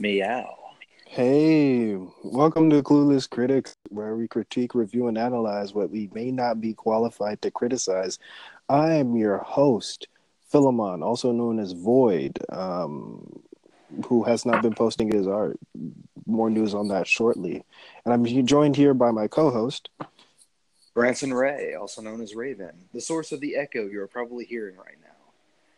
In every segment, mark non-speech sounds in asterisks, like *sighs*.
Meow. Hey, welcome to Clueless Critics, where we critique, review, and analyze what we may not be qualified to criticize. I am your host, Philemon, also known as Void, um, who has not been posting his art. More news on that shortly. And I'm joined here by my co host, Branson Ray, also known as Raven, the source of the echo you're probably hearing right now.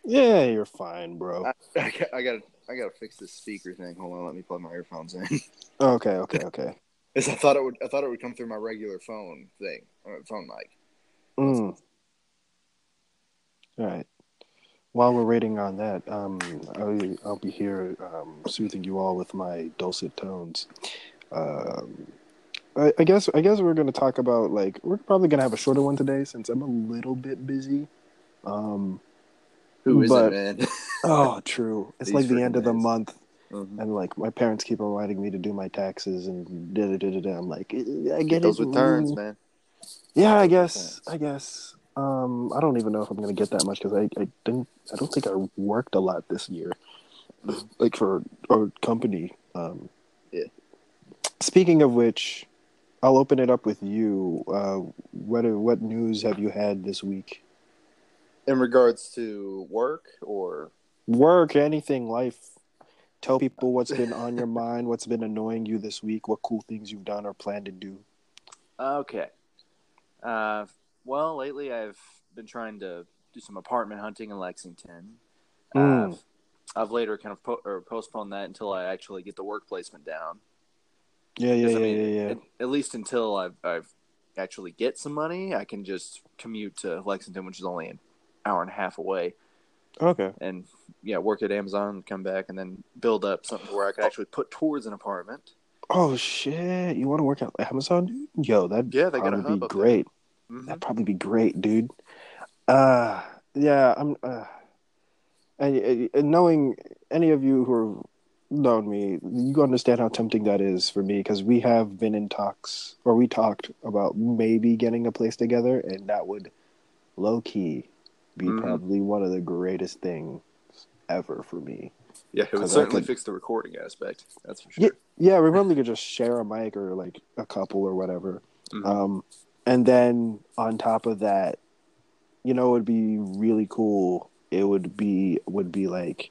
Yeah, you're fine, bro. I, I, got- I gotta, I gotta fix this speaker thing. Hold on, let me plug my earphones in. *laughs* Okay, okay, okay. I thought it would, I thought it would come through my regular phone thing, phone mic. Mm. All right. While we're waiting on that, um, I'll, I'll be here um, soothing you all with my dulcet tones. Um, I, I guess I guess we're gonna talk about like we're probably gonna have a shorter one today since I'm a little bit busy. Um, Who is But- it, man? *laughs* oh, *laughs* true. It's These like the end of the days. month, Mhm. and like my parents keep reminding me to do my taxes and da da da da. I'm like, "Eh, I Get those it. returns, mm." man. Yeah, I guess. I guess. Um, I don't even know if I'm gonna get that much because I, I didn't. I don't think I worked a lot this year, like for our company. Um, Yeah. Speaking of which, I'll open it up with you. Uh, what what news have you had this week? In regards to work, or Work, anything, life. Tell people what's been on your mind. What's been annoying you this week? What cool things you've done or plan to do? Okay. Uh, well, lately I've been trying to do some apartment hunting in Lexington. Mm. Uh, I've later kind of po- or postponed that until I actually get the work placement down. Yeah, yeah, yeah, I mean, yeah, yeah. At, at least until I've, I've actually get some money, I can just commute to Lexington, which is only an hour and a half away, Okay. and yeah, work at Amazon, come back, and then build up something where I could actually put towards an apartment. Oh shit! You want to work at Amazon, dude? Yo, that'd Yeah, they got a hub be great. Mhm. That'd probably be great, dude. Uh yeah, I'm. Uh, and, and knowing any of you who have known me, you understand how tempting that is for me because we have been in talks, or we talked about maybe getting a place together, and that would low key be Mhm. probably one of the greatest things ever for me. Yeah, it would certainly could- fix the recording aspect. That's for Yeah, sure. yeah, we probably could just share a mic or like a couple or whatever. Mhm. Um, and then on top of that, you know, it would be really cool. It would be would be like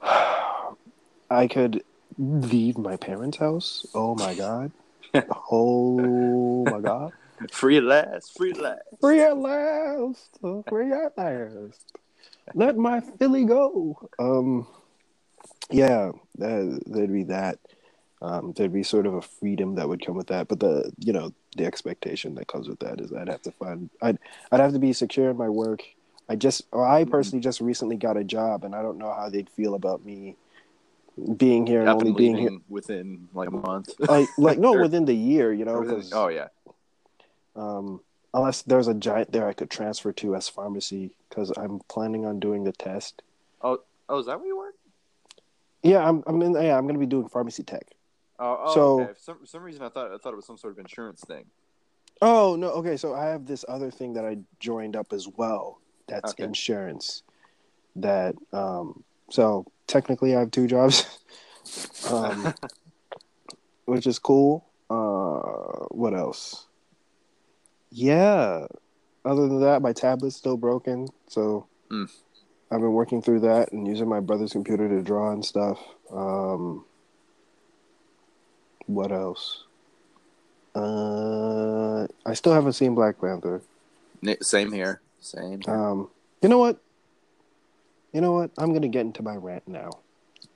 *sighs* I could leave my parents' house. Oh my god! *laughs* oh my god! Free at last, free at last. Free at last! Free at last! Let my Philly go. Um, yeah, that, there'd be that. Um, there'd be sort of a freedom that would come with that, but the you know the expectation that comes with that is I'd have to find I'd I'd have to be secure in my work. I just I personally just recently got a job, and I don't know how they'd feel about me being here and only being here within like a month. like like no *laughs* within the year, you know. oh yeah, um, unless there's a giant there I could transfer to as pharmacy because I'm planning on doing the test. oh oh, is that where you work? Yeah, I'm I'm in yeah I'm gonna be doing pharmacy tech. Oh, oh So- okay. For some for some reason I thought I thought it was some sort of insurance thing. Oh no, okay. So I have this other thing that I joined up as well. That's Okay. insurance. That um. So technically, I have two jobs, *laughs* um, *laughs* which is cool. Uh, what else? Yeah. Other than that, my tablet's still broken, so Mm. I've been working through that and using my brother's computer to draw and stuff. Um, what else? Uh, I still haven't seen Black Panther. Same here. Same. Here. Um, you know what? You know what? I'm gonna get into my rant now.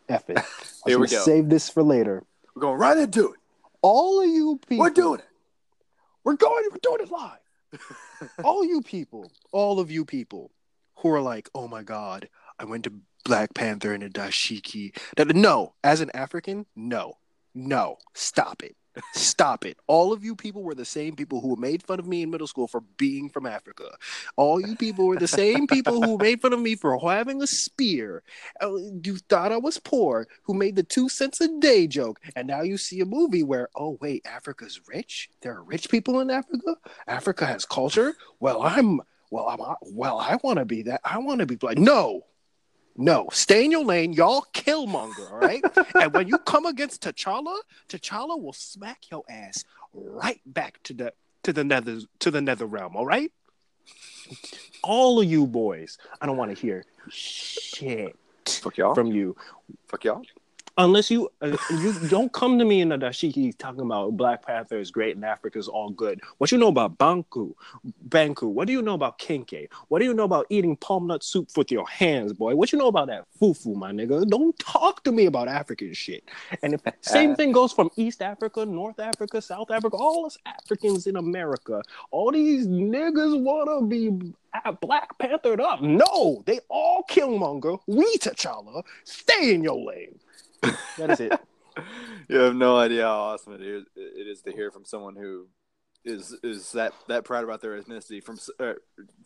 F it. *laughs* Here we go. Save this for later. We're going right into it. All of you people, We're doing it. We're going. We're doing it live. *laughs* all you people, all of you people who are like, oh my god, I went to Black Panther and a dashiki. No, as an African, no, no, stop it. Stop it. All of you people were the same people who made fun of me in middle school for being from Africa. All you people were the same people who made fun of me for having a spear. Uh, You thought I was poor, who made the two cents a day joke. And now you see a movie where, oh, wait, Africa's rich? There are rich people in Africa? Africa has culture? Well, I'm, well, I'm, well, I want to be that. I want to be like, no, No, stay in your lane. Y'all killmonger, all right? *laughs* and when you come against T'Challa, T'Challa will smack your ass right back to the to the nether to the nether realm, all right? All of you boys, I don't want to hear shit Fuck y'all. from you Fuck y'all. Unless you uh, you don't come to me in the dashiki talking about Black Panther is great and Africa is all good. What you know about Banku, Banku? What do you know about Kenkey? What do you know about eating palm nut soup with your hands, boy? What you know about that fufu, my nigga? Don't talk to me about African shit. And if *laughs* same thing goes from East Africa, North Africa, South Africa, all us Africans in America. All these niggas wanna be Black Panthered up. No, they all Killmonger. We T'Challa. Stay in your lane. That is it. *laughs* You have no idea how awesome it is. It is to hear from someone who is is that that proud about their ethnicity from uh,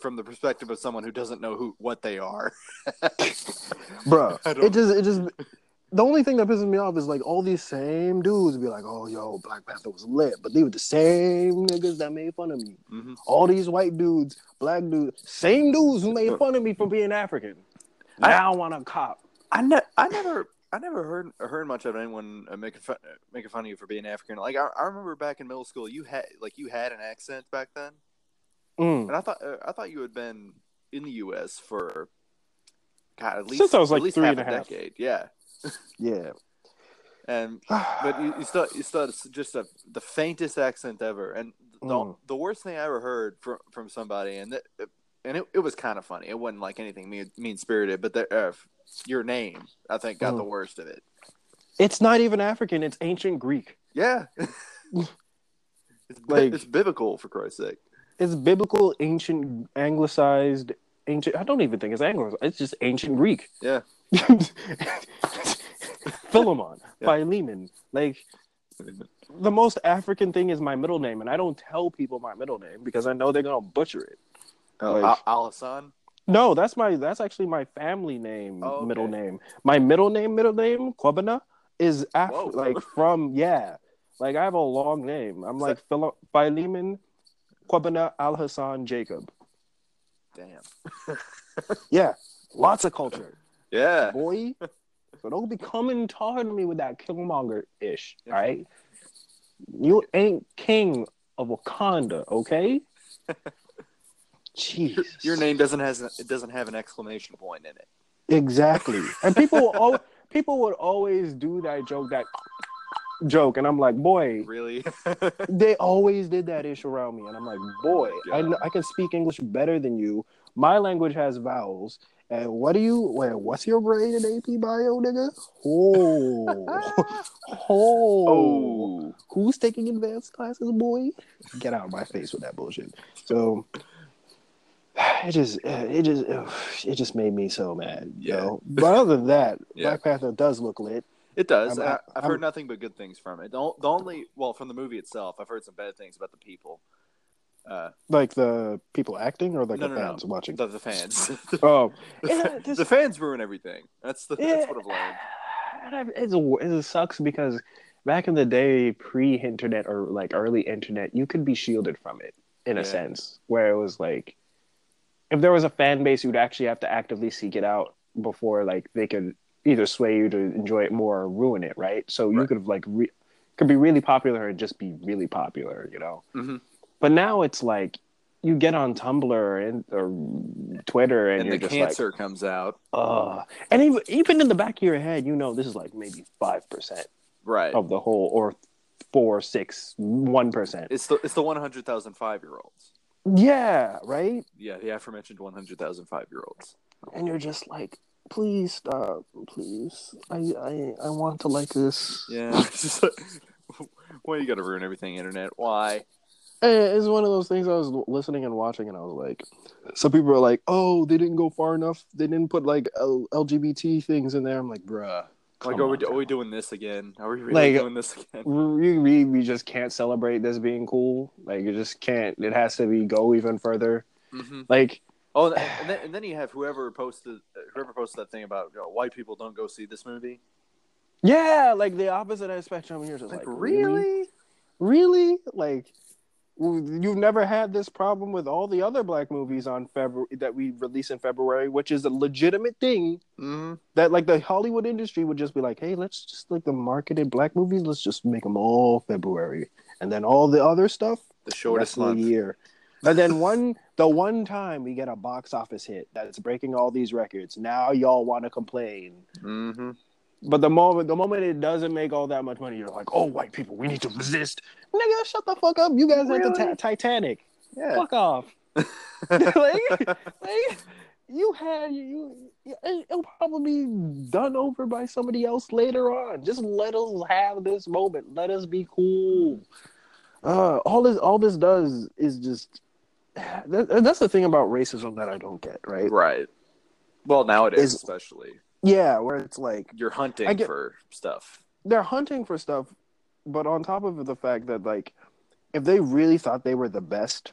from the perspective of someone who doesn't know who what they are. *laughs* Bro, it just it just the only thing that pisses me off is like all these same dudes be like, "Oh, yo, Black Panther was lit," but they were the same niggas that made fun of me. Mhm. All these white dudes, black dudes, same dudes who made fun of me for being African. I- Now I want to cop. I ne- I never I never heard heard much of anyone uh, making fun making fun of you for being African. Like I, I remember back in middle school, you had like you had an accent back then, Mm. and I thought uh, I thought you had been in the U.S. for God at least Since I was, like, three half and a half. decade. Yeah, Yeah. and *sighs* but you, you still you still had just a, the faintest accent ever, and the, Mm. the worst thing I ever heard from from somebody, and that, and it, it was kind of funny. It wasn't like anything mean mean spirited, but the, uh, your name I think got Mm. the worst of it. It's not even African, it's ancient Greek. Yeah, *laughs* it's Like- it's biblical for Christ's sake. It's biblical, ancient, anglicized, ancient. I don't even think it's anglicized. It's just ancient Greek. Yeah. *laughs* Philemon, *laughs* Yeah. Philemon. Like the most African thing is my middle name, and I don't tell people my middle name because I know they're gonna butcher it. Oh, Like- Al-. No, that's my that's actually my family name, Oh, okay. middle name. My middle name, middle name, Kwabena, is Af- Whoa. like from yeah. Like I have a long name. I'm like Phil- Philemon, Kwabena, Al Hassan, Jacob. Damn. *laughs* Yeah, lots of culture. Yeah. boy. So don't be coming talking to me with that Killmonger ish, all right? You ain't king of Wakanda, okay? *laughs* Jeez. Your name doesn't has it doesn't have an exclamation point in it. exactly. And people will *laughs* people would always do that joke that joke and I'm like, boy, Really? *laughs* they always did that ish around me and I'm like, boy, I, I can speak English better than you. My language has vowels. And what do you wait, what's your grade in AP bio, nigga? *laughs* Oh. oh. oh. Who's taking advanced classes, boy? Get out of my face with that bullshit. So *sighs* it just, it just, it just made me so mad. You Yeah. know? *laughs* But other than that, Yeah. Black Panther does look lit. It does. I'm- I, I've I'm- heard nothing but good things from it. The, the only, well, from the movie itself, I've heard some bad things about the people. Uh, Like the people acting or like No, the no, no. fans watching. the, the fans. *laughs* Oh, *laughs* the, this- the fans ruin everything. That's the, Yeah. that's what I've learned. It's it sucks because back in the day, pre-internet or like early internet, you could be shielded from it in a sense, where it was like, if there was a fan base, you'd actually have to actively seek it out before like they could either sway you to enjoy it more or ruin it, right? So you could have like re- could be really popular and just be really popular, you know. hmm But now it's like you get on Tumblr and or Twitter and, And the just like, cancer comes out. uh and even even in the back of your head you know this is like maybe five percent Right. of the whole or four six one percent It's the it's the one hundred thousand five year olds. Yeah right Yeah, the aforementioned one hundred thousand five year olds. and you're just like please stop please i i, I want to like this Yeah. *laughs* Like, *laughs* why you got to ruin everything, internet? Why? Eh, it's one of those things i was listening and watching and i was like some people are like oh they didn't go far enough they didn't put like L- lgbt things in there i'm like bruh Like, come are we, on, are we doing this again? Are we really Like- doing this again? we, we, we just can't celebrate this being cool like you just can't it has to be go even further hmm like Oh, *sighs* and then, and then you have whoever posted whoever posted that thing about you know, white people don't go see this movie. Yeah, like the opposite end of spectrum. You're just like, Like, really, really? really, like, you've never had this problem with all the other black movies on February that we release in February, which is a legitimate thing. Mm-hmm. That like the Hollywood industry would just be like, hey, let's just like the marketed black movies, let's just make them all February, and then all the other stuff The shortest month. the year. And then one, *laughs* the one time we get a box office hit that's breaking all these records, now y'all want to complain. Mm-hmm. But the moment, the moment it doesn't make all that much money, you're like, oh, white people, we need to resist. Nigga, shut the fuck up. You guys had the Really? ta- Titanic. Yeah. Fuck off. *laughs* like, like, you had you, you. It'll probably be done over by somebody else later on. Just let us have this moment. Let us be cool. Uh, all this, all this does is just. That, that's the thing about racism that I don't get, right? Right. Well, nowadays Is- especially, Yeah, where it's like you're hunting get- for stuff. they're hunting for stuff, but on top of the fact that like, if they really thought they were the best,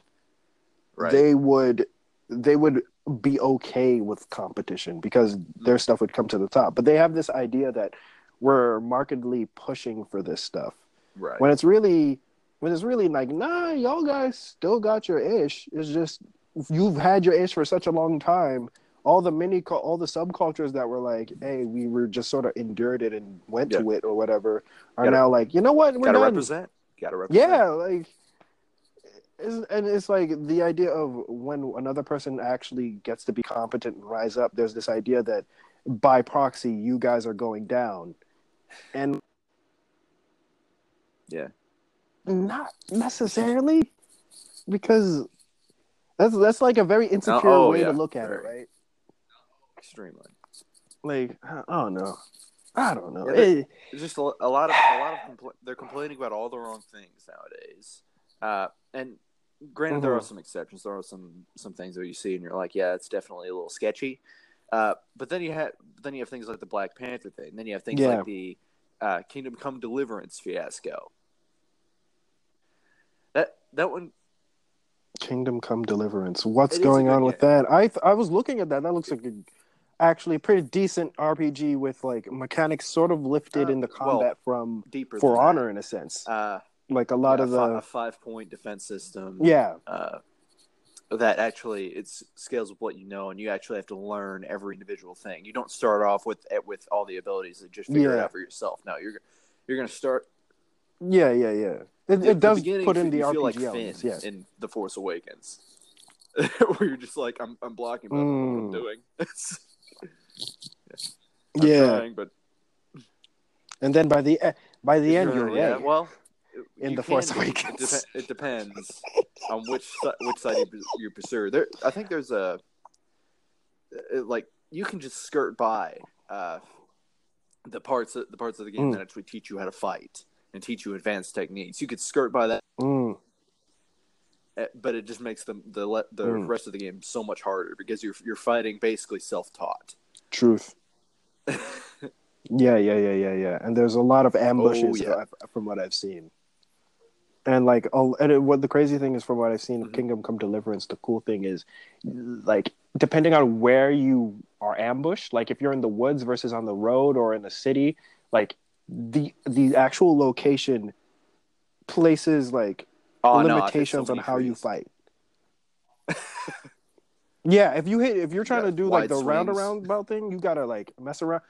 Right. they would they would be okay with competition because mm. their stuff would come to the top. But they have this idea that we're markedly pushing for this stuff right. when it's really when it's really like nah, y'all guys still got your ish. It's just you've had your ish for such a long time. All the mini, all the subcultures that were like, "Hey, we were just sort of endured it and went to it or whatever," are Gotta- now like, "You know what? We're Gotta done." represent. Gotta represent. Yeah, like, it's, and it's like the idea of when another person actually gets to be competent and rise up. There's this idea that by proxy, you guys are going down, and Yeah. not necessarily, because that's that's like a very insecure oh, way yeah, to look at very. it, right? Extremely. Like, I don't know, I don't know. Yeah, It's just a, a lot of a lot of compl- they're complaining about all the wrong things nowadays. Uh, and granted, there are Mhm. some exceptions. There are some some things that you see and you're like, yeah, it's definitely a little sketchy. Uh, but then you have then you have things like the Black Panther thing. And Then you have things Yeah. like the uh, Kingdom Come Deliverance fiasco. That that one Kingdom Come Deliverance. What's It is a going on with that? I th- I was looking at that. That looks like a, actually a pretty decent RPG with like mechanics sort of lifted Uh, in the well, combat from deeper For Honor in a sense. Uh, like a lot yeah, of the a five point defense system. yeah, uh, that actually it's scales with what you know, and you actually have to learn every individual thing. You don't start off with with all the abilities and just figure it out for yourself. No, you're you're gonna start. yeah, yeah, yeah. It, it does put in the you RPG feel like elements. Finn Yes. in the Force Awakens, *laughs* where you're just like I'm I'm blocking, but I don't know what I'm Mm. doing. *laughs* I'm Yeah, trying, but and then by the e- by the end, you're yeah, right. well. In The Force be. It Awakens. *laughs* It depends on which which side you, you pursue. There, I think there's a it- like you can just skirt by uh, the parts of, the parts of the game Mm. that actually teach you how to fight and teach you advanced techniques. You could skirt by that, Mm, eh, but it just makes the the the Mm. rest of the game so much harder because you're you're fighting basically self taught. Truth. Yeah, yeah, yeah, yeah, yeah. And there's a lot of ambushes yeah. uh, from what I've seen. And like, oh, and it, what the crazy thing is, from what I've seen of Mhm. Kingdom Come Deliverance, the cool thing is, like, depending on where you are ambushed, like if you're in the woods versus on the road or in the city, like the the actual location places like oh, no, I hit so limitations on many how you fight. *laughs* yeah, if you hit, if you're trying got to do like the round swings. around about thing, you gotta like mess around.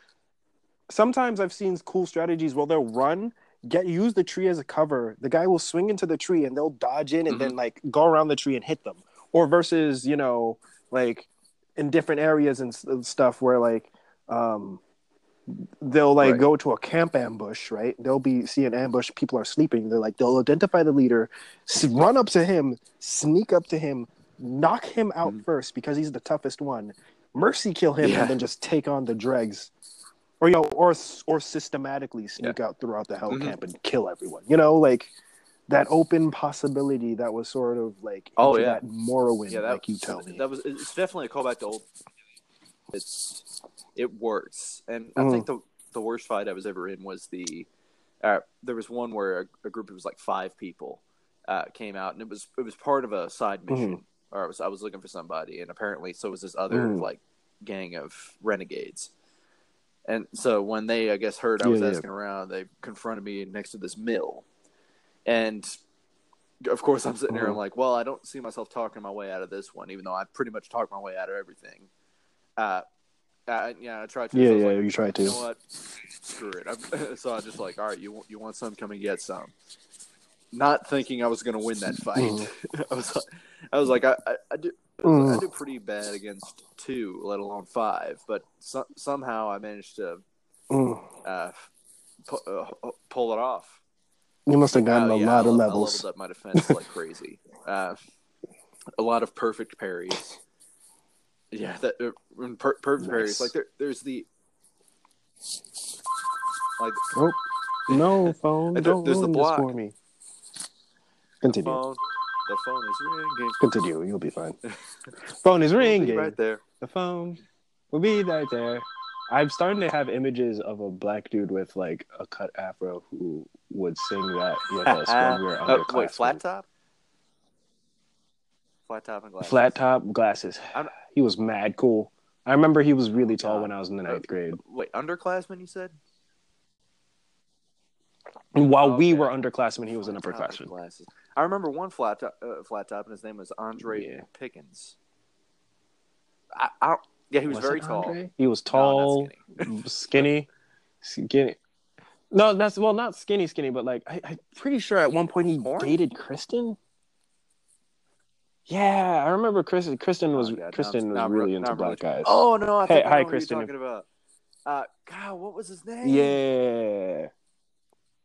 Sometimes I've seen cool strategies where they'll run, get use the tree as a cover. The guy will swing into the tree and they'll dodge in and Mm-hmm. then like go around the tree and hit them. Or versus you know like in different areas and stuff where like um they'll like Right. go to a camp ambush, right? They'll be see an ambush, people are sleeping. They're like they'll identify the leader, run up to him, sneak up to him, knock him out Mhm. first because he's the toughest one. Mercy kill him Yeah. and then just take on the dregs. Or you know, or or systematically sneak out throughout the hell Mhm. camp and kill everyone. You know, like that open possibility that was sort of like Oh, yeah. that Morrowind, yeah, that, like you tell me. That was it's definitely a callback to old. It's it works, and I Mm. think the the worst fight I was ever in was the. Uh, there was one where a, a group of it was like five people uh, came out, and it was it was part of a side Mm-hmm. mission, or I was I was looking for somebody, and apparently so was this other Mhm. like gang of renegades. And so when they, I guess, heard I was Yeah, yeah. asking around, they confronted me next to this mill, and of course, I'm sitting here. I'm Mhm. like, well, I don't see myself talking my way out of this one, even though I pretty much talked my way out of everything. Uh, uh yeah, I tried to. Yeah, so yeah, like, you tried to. You know what? Screw it. I'm, *laughs* so I just like, all right, you you want some? Come and get some. Not thinking I was going to win that fight. Mhm. *laughs* I was, I was like, I, I, I do, I Mm. do pretty bad against two, let alone five. But so, somehow I managed to Mm. uh, pu- uh, pull it off. You must have gotten Uh, a yeah, lot I of le- I levels. leveled up my defense like *laughs* crazy. Uh, a lot of perfect parries. Yeah, that uh, per- perfect parries. Like there, there's the like Oh, no, phone. There- Don't there's the block. for me. The Continue. phone. The phone is ringing. Continue. You'll be fine. *laughs* phone is ringing. right there. The phone will be right there. I'm starting to have images of a black dude with like a cut afro who would sing that with us when we were Uh, underclassmen. wait, flat top. Flat top and glasses. Flat top, glasses. I'm- He was mad cool. I remember he was really tall when I was in the Uh, ninth grade. Wait, underclassmen? You said? While we were underclassmen, he was an Flat top and upperclassman. Glasses. I remember one flat top, uh, flat top, and his name was Andre Yeah. Pickens. I, I yeah, he was, Was very tall. Andre? He was No, tall, skinny. *laughs* skinny, skinny. No, that's well, not skinny, skinny, but like I, I'm pretty sure at one point he Horn? dated Kristen. Yeah, I remember Kristen. Kristen was Oh, God, now Kristen I'm- was now really re- into now black really- guys. Oh no! I Hey, hi, Kristen. You're talking about. Uh, God, what was his name? yeah.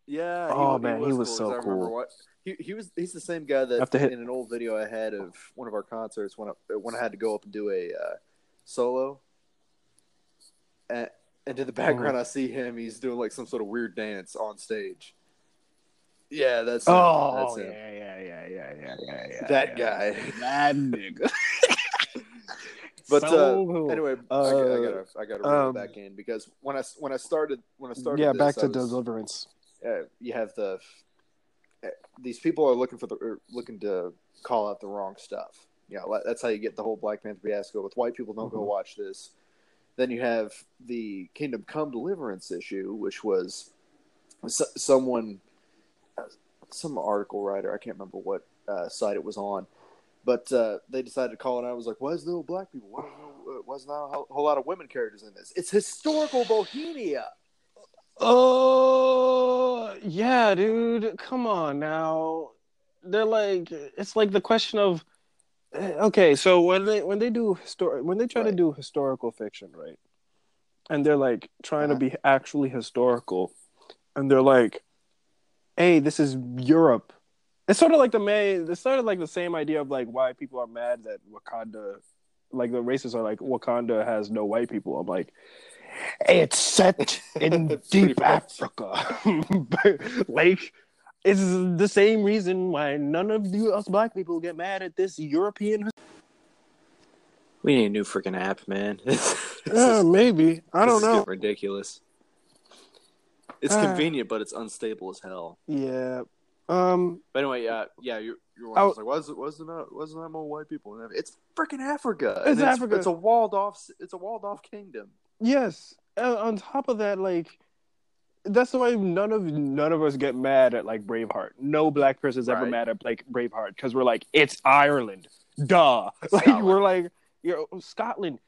Yeah. Oh, man, he was 'cause so I remember cool. What, he he was he's the same guy that hit- in an old video I had of one of our concerts when I when I had to go up and do a uh, solo. And, and in the background, I see him. He's doing like some sort of weird dance on stage. Yeah, that's him. Oh that's yeah, him. yeah, yeah, yeah, yeah, yeah, yeah. That yeah. guy. That nigga. *laughs* But So uh, anyway, I, Uh, I gotta I gotta reel um, it back in because when I when I started when I started yeah, this, back to was- deliverance. uh, you have the uh, these people are looking for the looking to call out the wrong stuff. Yeah, you know, that's how you get the whole Black Panther fiasco with white people. Don't go Mhm. watch this. Then you have the Kingdom Come Deliverance issue, which was someone, uh, some article writer. I can't remember what uh, site it was on, but uh, they decided to call it out. I was like, "Why is there no black people? Why, is no, uh, why is not a whole lot of women characters in this? It's historical Bohemia." Oh yeah, dude. Come on now. They're like it's like the question of eh, okay, so when they when they do histor- when they try to do historical fiction, right? And they're like trying Uh-huh. to be actually historical, and they're like, "Hey, this is Europe." It's sort of like the May. It's sort of like the same idea of like why people are mad that Wakanda, like the racists are like Wakanda has no white people. I'm like, it's set *laughs* in Pretty deep. Africa. *laughs* like, it's the same reason why none of you us black people get mad at this European. We need a new freaking app, man. *laughs* This Uh, is- maybe I this don't is know. ridiculous. It's Uh. convenient, but it's unstable as hell. Yeah. Um. But anyway, uh, yeah, you're, you're Oh. I was like, why is it, wasn't that, wasn't that more white people? It's freaking Africa. It's And Africa. It's a walled off. It's a walled off kingdom. Yes. Uh, on top of that, like. That's why none of none of us get mad at like Braveheart. No black person's ever Right. mad at like Braveheart because we're like it's Ireland, duh. *laughs* Like we're like you're Scotland.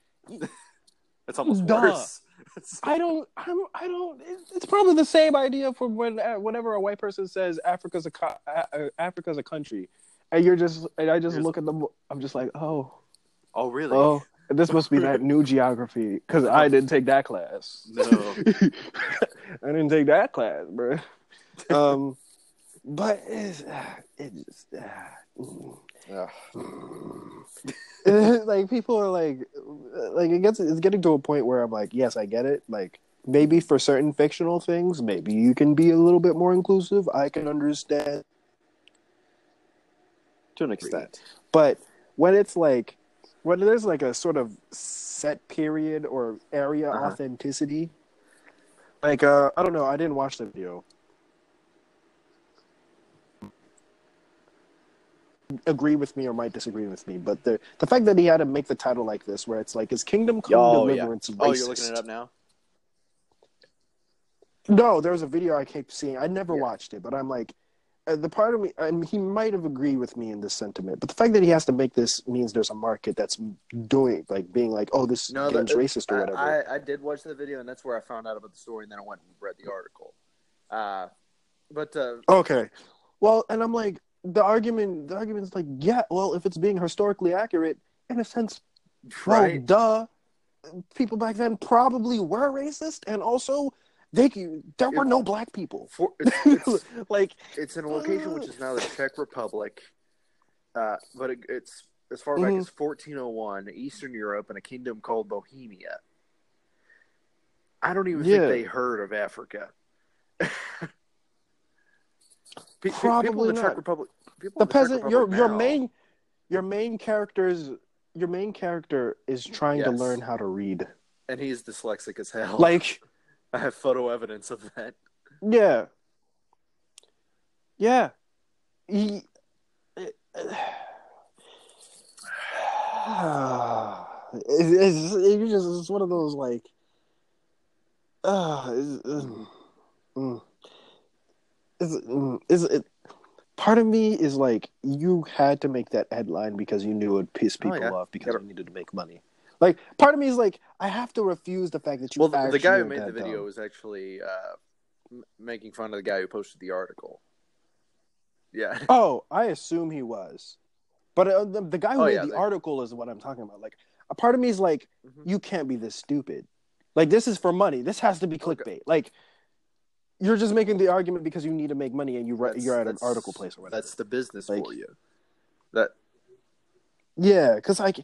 It's almost Duh. worse. *laughs* I don't. I'm. I don't. it- It's probably the same idea for when uh, whenever a white person says Africa's a co- uh, uh, Africa's a country, and you're just and I just Here's- look at them. I'm just like, oh, oh, really? oh, this must be that new geography because I didn't take that class. No. *laughs* I didn't take that class, bro. Um, but it's uh, it just. Uh, mm. Ugh. *laughs* like people are like like it gets it's getting to a point where I'm like, yes, I get it. Like maybe for certain fictional things, maybe you can be a little bit more inclusive. I can understand. to an extent. But when it's like when there's like a sort of set period or area Uh-huh. authenticity, like uh I don't know, I didn't watch the video. Agree with me or might disagree with me, but the the fact that he had to make the title like this, where it's like, "Is Kingdom Come Oh, yeah. Deliverance racist?" Oh, you're looking it up now. No, there was a video I kept seeing. I never Yeah. watched it, but I'm like, the part of me, and he might have agreed with me in this sentiment, but the fact that he has to make this means there's a market that's doing like being like, oh, this No, game's that- racist or whatever. I, I did watch the video, and that's where I found out about the story, and then I went and read the article. Uh, but uh, Okay. Well, and I'm like, the argument, the argument's like, yeah, well, if it's being historically accurate, in a sense, well, right, duh, people back then probably were racist, and also they there were no black people. For, *laughs* it's, it's, like, it's in a location which is now the Czech Republic, uh, but it, it's as far back Mhm. as 1401, Eastern Europe, and a kingdom called Bohemia. I don't even Yeah. think they heard of Africa. *laughs* Pe- pe- people Probably in the Czech. Republic. The the peasant, your Republic your now- main, your main characters, your main character is trying to learn how to read. and he's dyslexic as hell. Like, *laughs* I have photo evidence of that. yeah, yeah, he. *sighs* It's, it's, it's just it's one of those like, *sighs* uh, it's, mm, mm. It's, it, part of me is like you had to make that headline because you knew it would piss Oh, people yeah. off because you needed to make money. Like part of me is like I have to refuse the fact that you. Well, the, the guy who made the video dumb. was actually uh, m- making fun of the guy who posted the article. Yeah. *laughs* Oh, I assume he was, but uh, the, the guy who Oh, made yeah, the they- article is what I'm talking about. Like a part of me is like, Mhm. you can't be this stupid. Like this is for money. This has to be clickbait. Like you're just making the argument because you need to make money and you write, you're at an article place or whatever. That's the business Like- for you. That Yeah, because like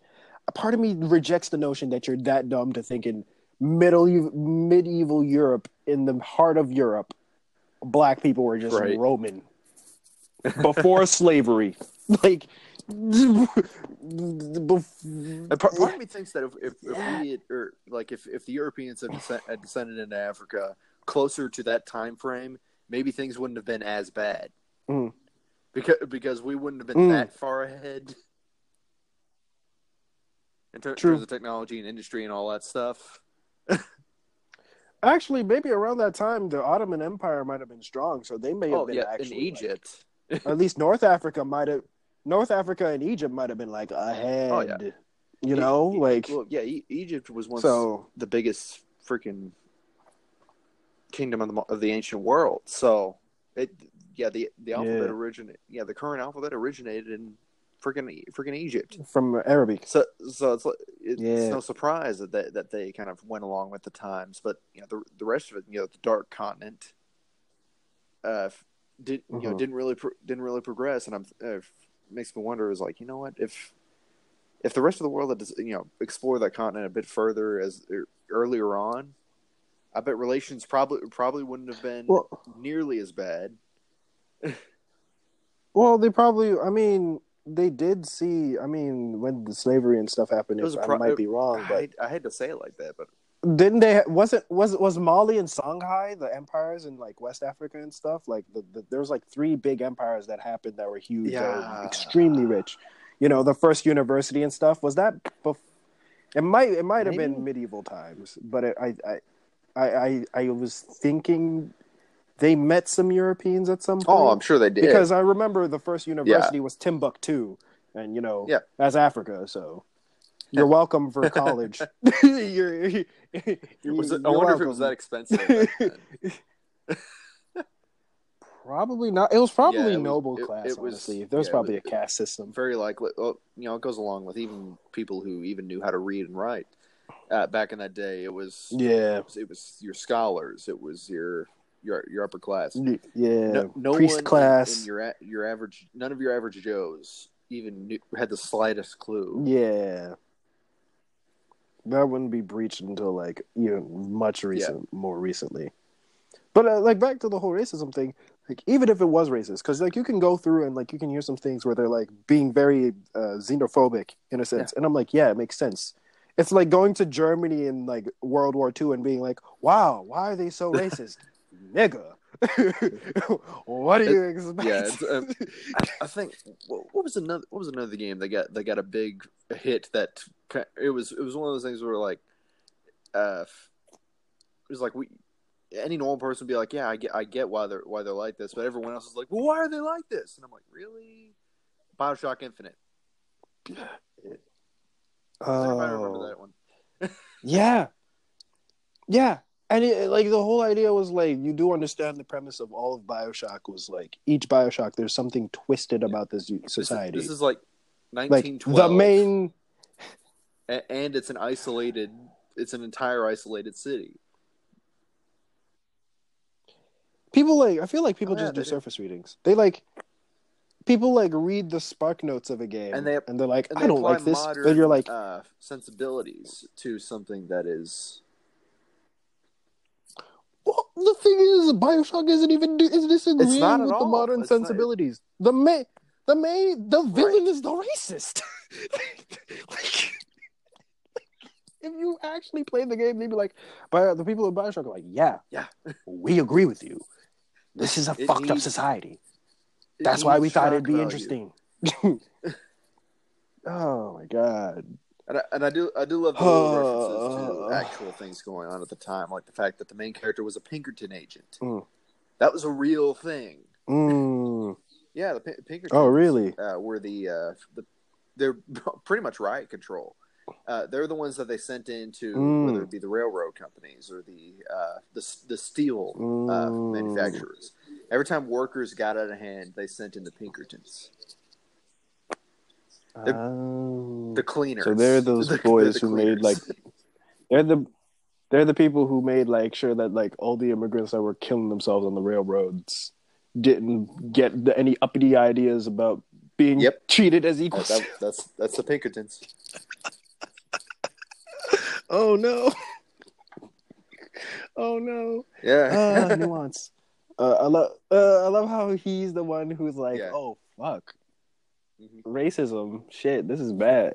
a part of me rejects the notion that you're that dumb to think in middle medieval Europe, in the heart of Europe, black people were just Right. Roman before slavery. *laughs* Like, part of me thinks that if, if, if we had, or like if, if the Europeans had, descend, had descended into Africa closer to that time frame, maybe things wouldn't have been as bad. Mm. Because because we wouldn't have been Mm. that far ahead in ter- terms of technology and industry and all that stuff. actually, maybe around that time, the Ottoman Empire might have been strong, so they may have Oh been yeah, actually in like- Egypt. *laughs* at least North Africa might have. North Africa and Egypt might have been like ahead. Oh, yeah. You know, E- e- like well, yeah, e- Egypt was once so. the biggest freaking kingdom of the, of the ancient world. So it, yeah, the the alphabet Yeah. originated. Yeah, the current alphabet originated in freaking freaking Egypt. From Arabic. So so it's it's Yeah. no surprise that they, that they kind of went along with the times. But you know the the rest of it, you know, the dark continent, uh, did you know Mhm. didn't really pro- didn't really progress, and I'm uh, makes me wonder is like you know what if if the rest of the world had you know explored that continent a bit further as er, earlier on, I bet relations probably probably wouldn't have been Well, nearly as bad. *laughs* well, they probably. I mean, they did see. I mean, when the slavery and stuff happened, It was pro- I might be wrong, but I hate to say it like that, but didn't they? Was it was was Mali and Songhai the empires in like West Africa and stuff? Like the, the there was like three big empires that happened that were huge, Yeah. extremely rich. You know, the first university and stuff was that. Bef- it might it might have been medieval times, but it, I, I I I I was thinking they met some Europeans at some point. oh, I'm sure they did. because I remember the first university was Timbuktu, and you know, Yeah. that's Africa. So you're welcome for college. *laughs* *laughs* you're, you're, was it, I you're wonder if it was that expensive. *laughs* Probably not. It was probably Yeah, it was- noble it- class. it was- honestly, there's yeah, probably it- a caste system. Very likely, well, you know, it goes along with even people who even knew how to read and write. Uh, back in that day, it was Yeah, it was, it was your scholars, it was your your your upper class. yeah. No, no Priest class. in, your your average, none of your average Joes even knew, had the slightest clue. Yeah. That wouldn't be breached until like even much recent, more recently. But uh, like back to the whole racism thing, like even if it was racist, because like you can go through and like you can hear some things where they're like being very uh, xenophobic in a sense, and I'm like, yeah, it makes sense. It's like going to Germany in like World War II and being like, wow, why are they so *laughs* racist, nigga? *laughs* what do you expect? yeah, uh, I, I think what, what was another what was another game they got they got a big hit that it was it was one of those things where like uh it was like we any normal person would be like, yeah, I get, I get why they're why they're like this, but everyone else is like, well, why are they like this? And I'm like, really? Bioshock Infinite. Does anybody remember Oh, that one? *laughs* yeah, yeah, and it, like the whole idea was like you do understand the premise of all of Bioshock was like each Bioshock there's something twisted about this This is- society. This is like like 1912. the main and it's an isolated, it's an entire isolated city. people like I feel like people Oh, yeah, just do they do. surface readings. They like people like read the spark notes of a game And they- and they're like, And I they don't like this. modern, But you're like, uh, sensibilities to something that is well, the thing is, Bioshock isn't even is disagreeing not at with the modern It's not- sensibilities. The main, the main, the villain is the racist. *laughs* like, if you actually play the game, they'd be like, but the people in Bioshock are like, yeah, Yeah. we agree with you. This is a It fucked up society. That's why we thought it'd be value. interesting. *laughs* oh my god. And I, and I do I do love the little references to actual things going on at the time, like the fact that the main character was a Pinkerton agent. Mm. That was a real thing. Mm. Yeah, the Pin- Pinkertons. Oh really? Uh, were the uh, the they're *laughs* pretty much riot control. Uh, they're the ones that they sent into Mm. whether it be the railroad companies or the uh, the the steel uh, Mm. manufacturers. Every time workers got out of hand, they sent in the Pinkertons, They're- Oh. the cleaners. So they're those *laughs* The- boys the who made like they're the they're the people who made like sure that like all the immigrants that were killing themselves on the railroads didn't get the, any uppity ideas about being Yep. treated as equals. that- that's that's the Pinkertons. *laughs* oh no! *laughs* oh no! Yeah. Ah, nuance. Uh, I love uh, I love how he's the one who's like, Yeah. oh fuck. Racism, shit, this is bad.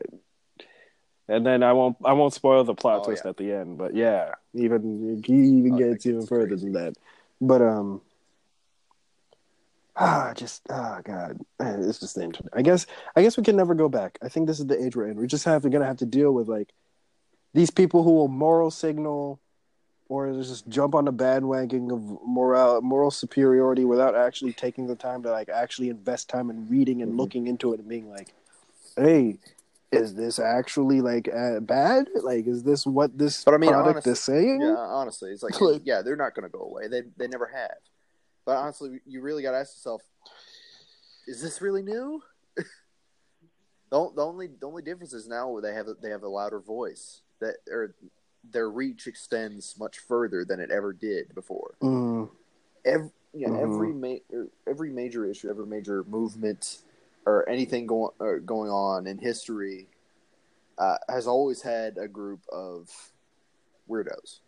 And then I won't I won't spoil the plot Oh, twist yeah. at the end, but yeah, even he even Oh, gets even further crazy. than that. But um, *sighs* ah, just ah, god, man, it's just interesting. I guess I guess we can never go back. I think this is the age we're in. We're just have to gonna have to deal with like these people who will moral signal or just jump on the bandwagon of moral moral superiority without actually taking the time to like actually invest time in reading and Mhm. looking into it and being like, hey, is this actually like uh, bad? Like, is this what this But I mean, product honestly- is saying? Yeah, honestly, it's like, *laughs* Like- yeah, they're not going to go away. They they never have. But honestly, you really got to ask yourself: Is this really new? *laughs* the, the only the only difference is now they have a, they have a louder voice that or their reach extends much further than it ever did before. Mm, Every yeah, Mhm. every ma- every major issue, every major movement, or anything going or going on in history uh, has always had a group of weirdos.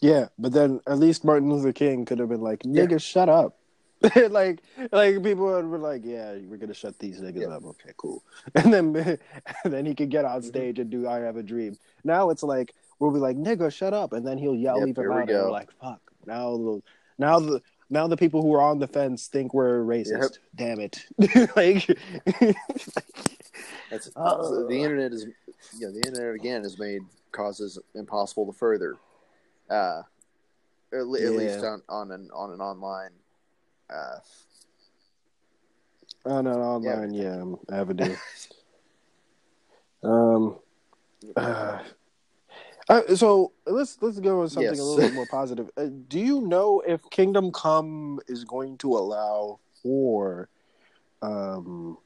yeah, but then at least Martin Luther King could have been like, Yeah. "Nigga, shut up." *laughs* like, like people would be like, "Yeah, we're gonna shut these niggas Yeah. up." Okay, cool. *laughs* And then, and *laughs* then he could get on Mhm. stage and do "I Have a Dream." Now it's like we'll be like, "Nigga, shut up," and then he'll yell Yep, even we louder. go. We're like, "Fuck!" Now the now the now the people who are on the fence think we're racist. Damn it! like, That's Uh. the internet is, you know, the internet again has made causes impossible to further, uh, at Yeah. least on, on an on an online. Uh, on an online, yeah, avenue. *laughs* um. Uh, uh, so let's let's go with something Yes. a little bit more positive. Uh, do you know if Kingdom Come is going to allow for um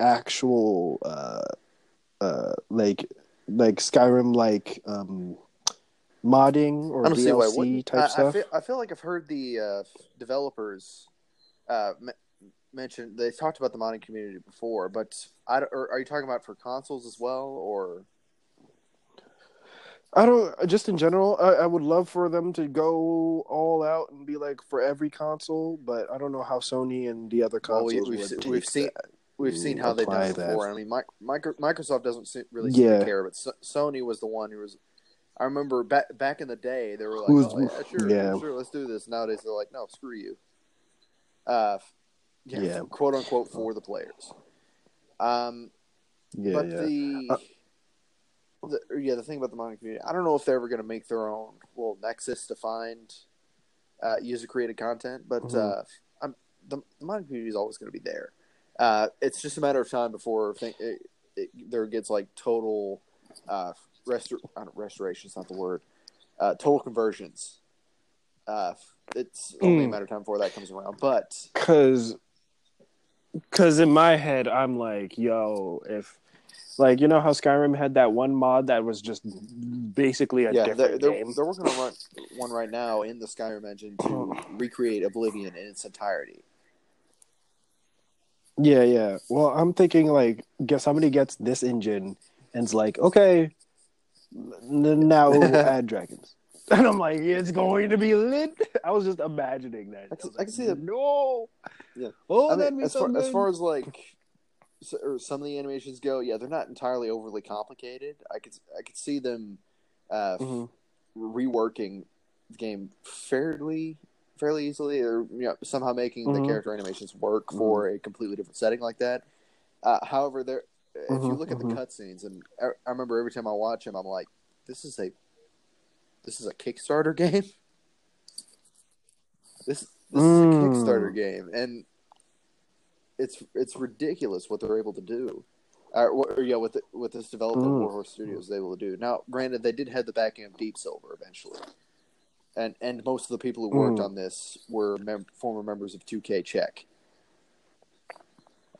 actual uh uh like like Skyrim like um modding or I don't see why it DLC type I, stuff? I feel I feel like I've heard the uh, developers uh, m- mention they talked about the modding community before, but I are you talking about for consoles as well, or I don't. Just in general, I, I would love for them to go all out and be like for every console, but I don't know how Sony and the other Well, consoles we- we've would we've seen- that. we've seen how they've done it that. before. I mean, Mi- Microsoft doesn't really seem Yeah. to care, but so- Sony was the one who was. I remember back back in the day, they were like, Who was- "Oh yeah, sure, yeah. sure, let's do this." Nowadays, they're like, "No, screw you." Uh, yeah, Yeah. quote unquote for the players. Um, Yeah, but yeah. the Uh, the, yeah, the thing about the modding community, I don't know if they're ever going to make their own little nexus to find uh, user created content, but Mhm. uh, I'm, the, the modding community is always going to be there. Uh, it's just a matter of time before th- it, it, there gets like total uh, restor- I don't- restoration. is not the word. Uh, total conversions. Uh, it's only a Mm. matter of time before that comes around. But Cause, cause in my head, I'm like, yo, if, like, you know how Skyrim had that one mod that was just basically a yeah, they're, different they're, game. they're working on one, one right now in the Skyrim engine to *sighs* recreate Oblivion in its entirety. Yeah, yeah. Well, I'm thinking like, get somebody gets this engine and's like, okay, now *laughs* add dragons, *laughs* and I'm like, it's going to be lit. *laughs* I was just imagining that. I can- I can see that. No. Yeah. Oh, I that'd be as far, something. as far as like s- or some of the animations go, yeah, they're not entirely overly complicated. I could I could see them uh, Mhm. reworking the game fairly fairly easily, or you know, somehow making Mhm. the character animations work for a completely different setting like that. Uh, however, there if you Mhm, look at mhm. the cutscenes, and I, I remember every time I watch them, I'm like, this is a this is a Kickstarter *laughs* game. This this is a Mm. Kickstarter game, and it's it's ridiculous what they're able to do. Uh, what, or, yeah, what the, what this development, Mm. Warhorse Studios is able to do. Now, granted, they did have the backing of Deep Silver eventually, and and most of the people who worked Mm. on this were mem- former members of 2K Czech.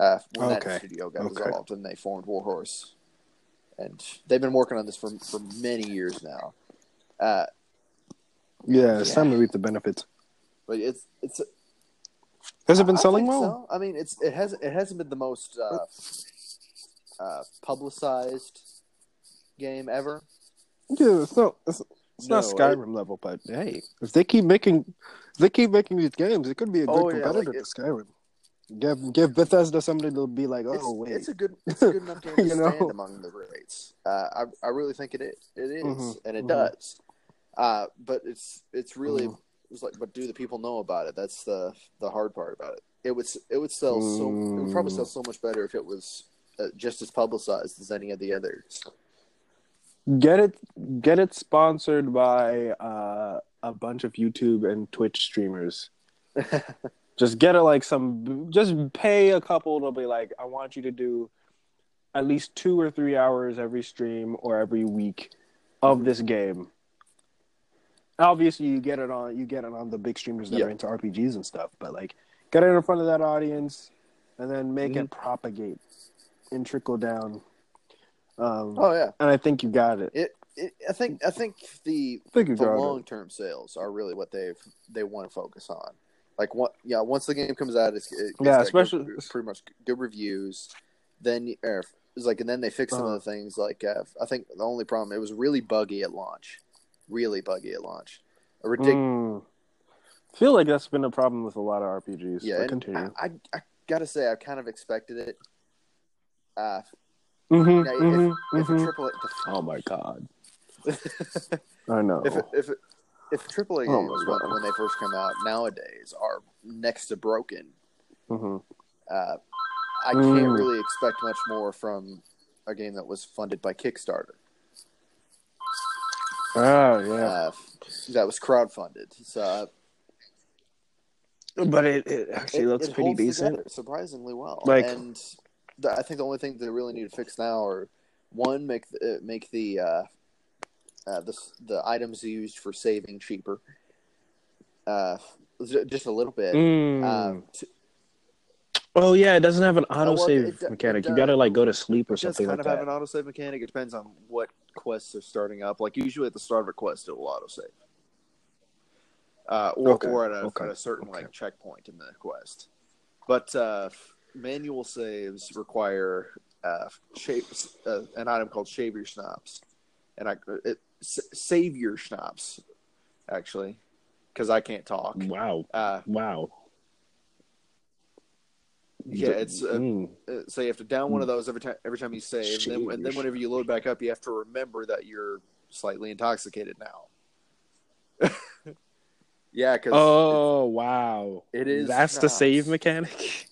Uh, when Okay. that studio got Okay. dissolved, and they formed Warhorse, and they've been working on this for for many years now. Uh, yeah, it's Yeah. time to reap the benefits. but it's it's Has it been I selling well? so. I mean, it's it has it hasn't been the most uh, uh, publicized game ever. Yeah, it's not. It's, it's not No, Skyrim level, but hey, if they keep making, if they keep making these games, it could be a good Oh, yeah, competitor like it- to Skyrim. Give give Bethesda something to be like, oh it's, wait, it's a good *laughs* it's a good enough game to You know? stand among the greats. Uh, I I really think it is. It is, Mhm, and it mhm. does. Uh, but it's it's really Mhm. it's like, but do the people know about it? That's the the hard part about it. It would it would sell so it would probably Mm. sell so much better if it was uh, just as publicized as any of the others. get it get it sponsored by uh, a bunch of YouTube and Twitch streamers. *laughs* just get it like some just pay a couple to be like, I want you to do at least two or three hours every stream or every week of this game. Obviously you get it on you get it on the big streamers that Yeah. are into RPGs and stuff, but like get it in front of that audience and then make Mhm. it propagate and trickle down. Um, oh yeah, and I think you got it. it, it. I think I think the I think the long term sales are really what they've they want to focus on. Like what? Yeah, once the game comes out, it's, it, Yeah, it's good- especially- pretty much good reviews. Then you- er, it's like, and then they fix some Uh-huh. of the things. Like uh, I think the only problem it was really buggy at launch, really buggy at launch. A it. ridiculous. Mm. feel like that's been a problem with a lot of RPGs. yeah. I, I I gotta say I kind of expected it. Uh, Mhm, now, if, mhm, if a mhm. triple Oh my god! *laughs* I know. if if if AAA Oh games when, when they first come out nowadays are next to broken, Mhm. uh, I can't Mm. really expect much more from a game that was funded by Kickstarter. Oh yeah, Uh, that was crowdfunded. So uh, but it, it actually it, looks it pretty decent. surprisingly well. Like- and the, I think the only thing they really need to fix now are one make the, make the uh, uh, the the items used for saving cheaper. Uh, just a little bit. Mm. Um, t- oh yeah, it doesn't have an auto save do- mechanic. it You gotta like go to sleep or it does something kind like of that. have an autosave mechanic. It depends on what quests are starting up. Like usually at the start of a quest, it will autosave. Uh, or, Okay, or at a, okay, at a certain okay. like checkpoint in the quest. But uh, manual saves require uh, shapes, uh, an item called Shave Your Schnapps, and I it, s- Saviour Schnapps, actually, because I can't talk. Wow, Uh, wow. yeah, it's uh, Mm. so you have to down one of those every time every time you save. And then, and then whenever you load back up, you have to remember that you're slightly intoxicated now. *laughs* yeah, because Oh wow, it is That's the save mechanic. *laughs*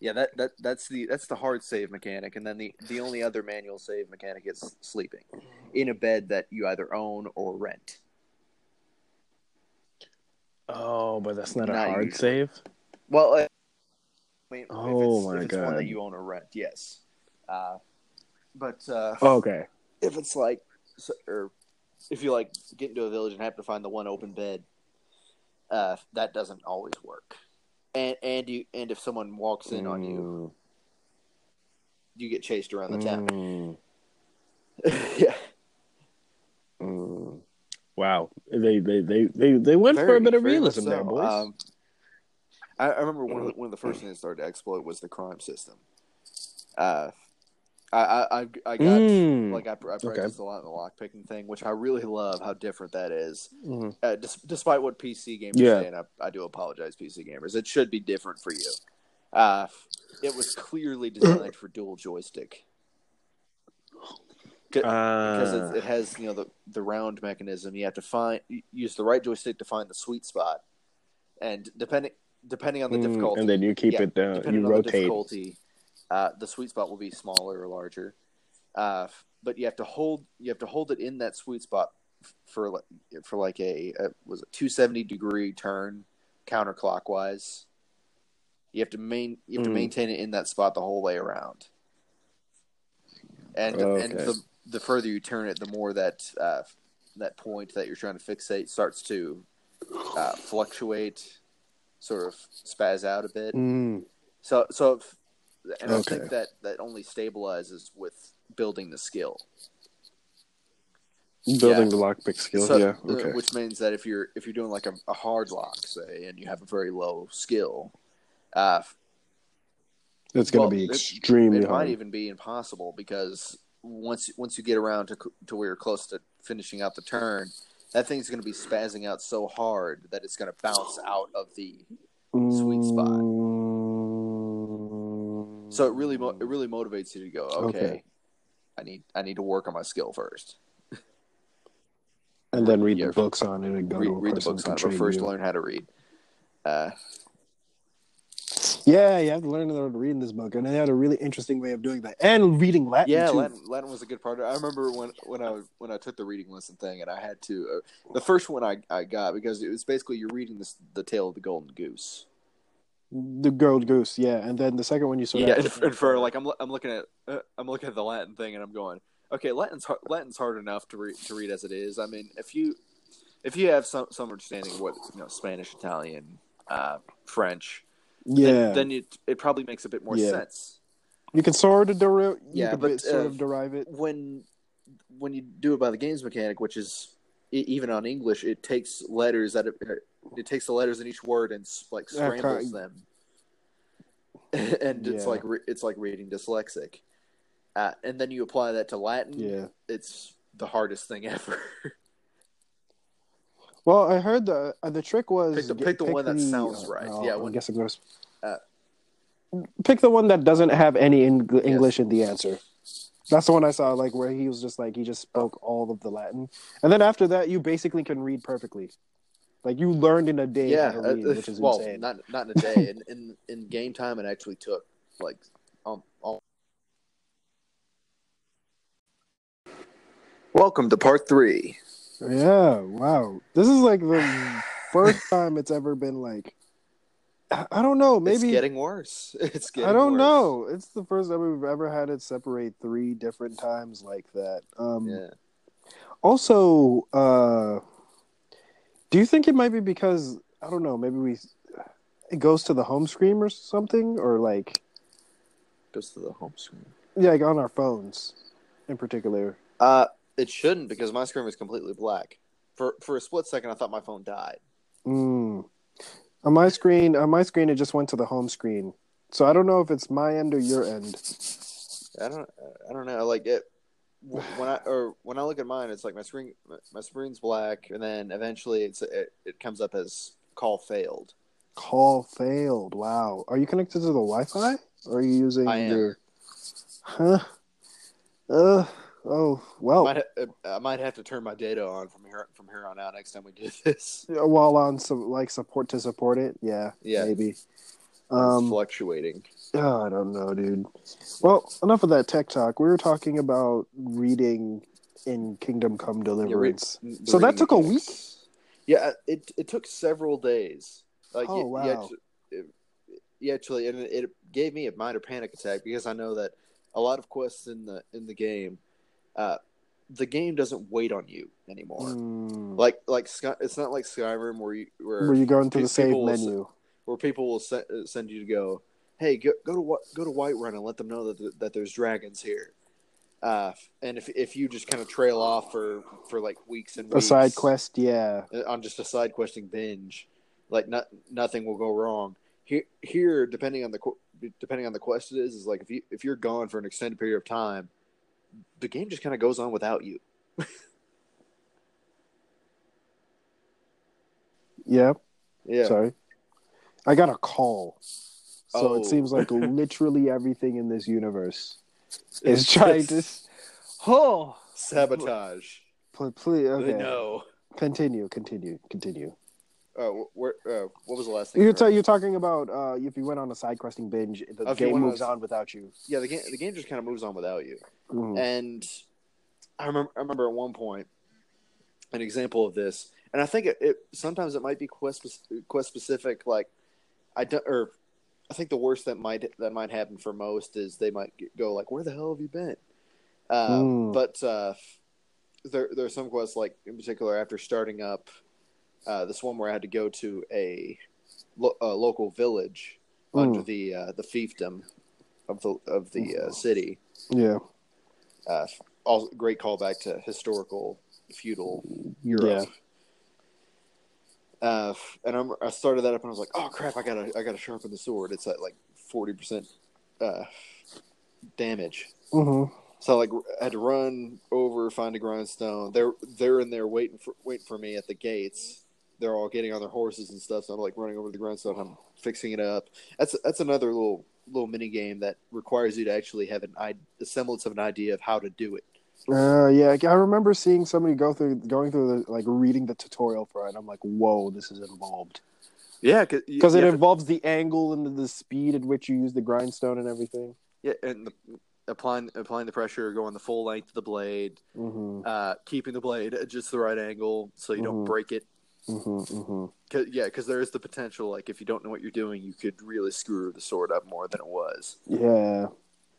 Yeah, that, that that's the that's the hard save mechanic, and then the the only other manual save mechanic is sleeping in a bed that you either own or rent. Oh, but that's not a hard usually. save. Well, uh, I mean, Oh if it's, my it's one God. that you own or rent, yes. Uh, but uh, okay. if it's like, or if you like get into a village and have to find the one open bed, uh, that doesn't always work. And and you and if someone walks in on you, you get chased around the town. Mm, *laughs* yeah, mm. Wow, they they they they, they went for a bit of very much realism there, boys. Um, I, I remember one of the, *clears throat* one of the first things I started to exploit was the crime system. Uh, I I I, I got Mm. like I, I practiced a lot in the lock picking thing, which I really love how different that is. Mhm. Uh, dis- despite what PC gamers Yeah. say, and I, I do apologize, PC gamers, it should be different for you. Uh, it was clearly designed for dual joystick because Ah. it, it has you know the the round mechanism. You have to find use the right joystick to find the sweet spot, and depending depending on the Mm, difficulty, and then you keep yeah, it down. You on the rotate. Uh, the sweet spot will be smaller or larger. Uh, but you have to hold you have to hold it in that sweet spot for like for like a, a was it two seventy degree turn counterclockwise. You have to main you have to Mm. maintain it in that spot the whole way around. And and the the further you turn it, the more that uh, that point that you're trying to fixate starts to uh, fluctuate, sort of spaz out a bit. Mm. So, so, if, and I think that that only stabilizes with building the skill. Building Yeah. the lockpick skill. So, yeah. uh, Okay. which means that if you're if you're doing like a, a hard lock, say, and you have a very low skill, uh, it's going well, to be it- extremely it hard. might even be impossible because once once you get around to to where you're close to finishing out the turn, that thing's going to be spazzing out so hard that it's going to bounce out of the. sweet spot. So it really mo- it really motivates you to go. Okay, Okay. I need I need to work on my skill first. and then read Yeah. the books on it and go read, read the books on it, but first you. learn how to read. Uh, Yeah, you have to learn how to read in this book, and they had a really interesting way of doing that, and reading Latin yeah, too. Latin, Latin was a good part. of it. I remember when when I when I took the reading lesson thing, and I had to uh, the first one I, I got because it was basically you're reading this the tale of the golden goose. The gold goose, yeah, and then the second one you saw. yeah, have and, to- and for like I'm I'm looking at uh, I'm looking at the Latin thing, and I'm going, okay, Latin's hard, Latin's hard enough to read to read as it is. I mean, if you if you have some some understanding of what you know Spanish, Italian, uh, French, yeah, then, then it it probably makes a bit more Yeah. sense. you can sort of derive, Yeah, can but, bit- sort uh, of derive it. when when you do it by the games mechanic, which is e- even on English, it takes letters that it, takes the letters in each word and like scrambles them, *laughs* and it's Yeah. like re- it's like reading dyslexic. Uh, and then you apply that to Latin. Yeah. it's the hardest thing *laughs* ever. Well, I heard the uh, the trick was Pick the- get- pick the one that sounds uh, right. oh, Yeah, I guess it goes. Uh, pick the one that doesn't have any Eng- English in the answer. That's the one I saw, like where he was just like he just spoke all of the Latin, and then after that, you basically can read perfectly. Like you learned in a day yeah, uh, which is well, insane. not not in a day. *laughs* in, in in game time, it actually took like um, all. Welcome to part three. Yeah, wow. This is like the *sighs* first time it's ever been like I I don't know, Maybe it's getting worse. *laughs* It's getting I don't worse. know. It's the first time we've ever had it separate three different times like that. Um Yeah. also uh do you think it might be because I don't know, maybe we it goes to the home screen or something or like Goes to the home screen. yeah, like on our phones in particular. Uh, it shouldn't because my screen was completely black. For for a split second, I thought my phone died. Mm. On my screen, on my screen, it just went to the home screen. So I don't know if it's my end or your end. I don't I don't know. Like it when I *sighs* or when I look at mine, it's like my screen my screen's black, and then eventually it's it, it comes up as call failed. Call failed. Wow. Are you connected to the Wi-Fi? Or are you using I am. your? Huh. Uh. Oh. Well. Might ha- I might have to turn my data on from here from here on out next time we do *laughs* this. While on some like support to support it. Yeah. Yeah. Maybe. it's Um. fluctuating. Oh, I don't know, dude. Well, enough of that tech talk. We were talking about reading in Kingdom Come Deliverance. The So that took a week. Yeah, it it took several days. Like Oh, you, wow. you actually, it, you actually, and it, gave me a minor panic attack because I know that a lot of quests in the in the game, uh, the game doesn't wait on you anymore. Mm. Like like Sky, it's not like Skyrim where you where Were you going through the same menu? where people will send, send you to go, hey, go, go to go to Whiterun and let them know that that there's dragons here. Uh, and if if you just kind of trail off for for like weeks and weeks, A side quest, yeah. uh, on just a side questing binge, like not, nothing will go wrong. Here, here, depending on the depending on the quest it is, is like if you if you're gone for an extended period of time, the game just kind of goes on without you. *laughs* Yeah. Yeah, Sorry. I got a call. So Oh. it seems like literally everything in this universe *laughs* is trying to. Oh, sabotage. pl- please. Okay. No. Continue. Continue. Continue. Uh, where, uh, what was the last thing? You're, read? you're talking about uh, if you went on a side questing binge, the Oh, game moves on without you. yeah, the game the game just kind of moves on without you. Mhm. And I remember I remember at one point an example of this, and I think it, it sometimes it might be quest quest specific. Like I don't, or I think the worst that might that might happen for most is they might get- go like, "Where the hell have you been?" Uh, Mm. But uh, there there are some quests like in particular after starting up uh, this one where I had to go to a, lo- a local village Mm. under the uh, the fiefdom of the of the uh, city. Yeah. Uh, all great callback to historical feudal Europe. Uh, and I'm, I started that up and I was like, oh crap, I gotta I gotta sharpen the sword. It's at like forty percent uh, damage. hmm So like I had to run over, find a grindstone. They're they're in there waiting for waiting for me at the gates. They're all getting on their horses and stuff. So I'm like running over the grindstone. I'm fixing it up. That's that's another little little mini game that requires you to actually have an i- a semblance of an idea of how to do it. Uh, yeah, I remember seeing somebody go through, going through the like reading the tutorial for it. I'm like, whoa, this is involved Yeah, because it involves the angle and the, the speed at which you use the grindstone and everything. yeah, and the, applying applying the pressure, going the full length of the blade, hmm uh, keeping the blade at just the right angle so you Mhm. don't break it. hmm hmm Cause, yeah, because there is the potential, like if you don't know what you're doing, you could really screw the sword up more than it was. Yeah.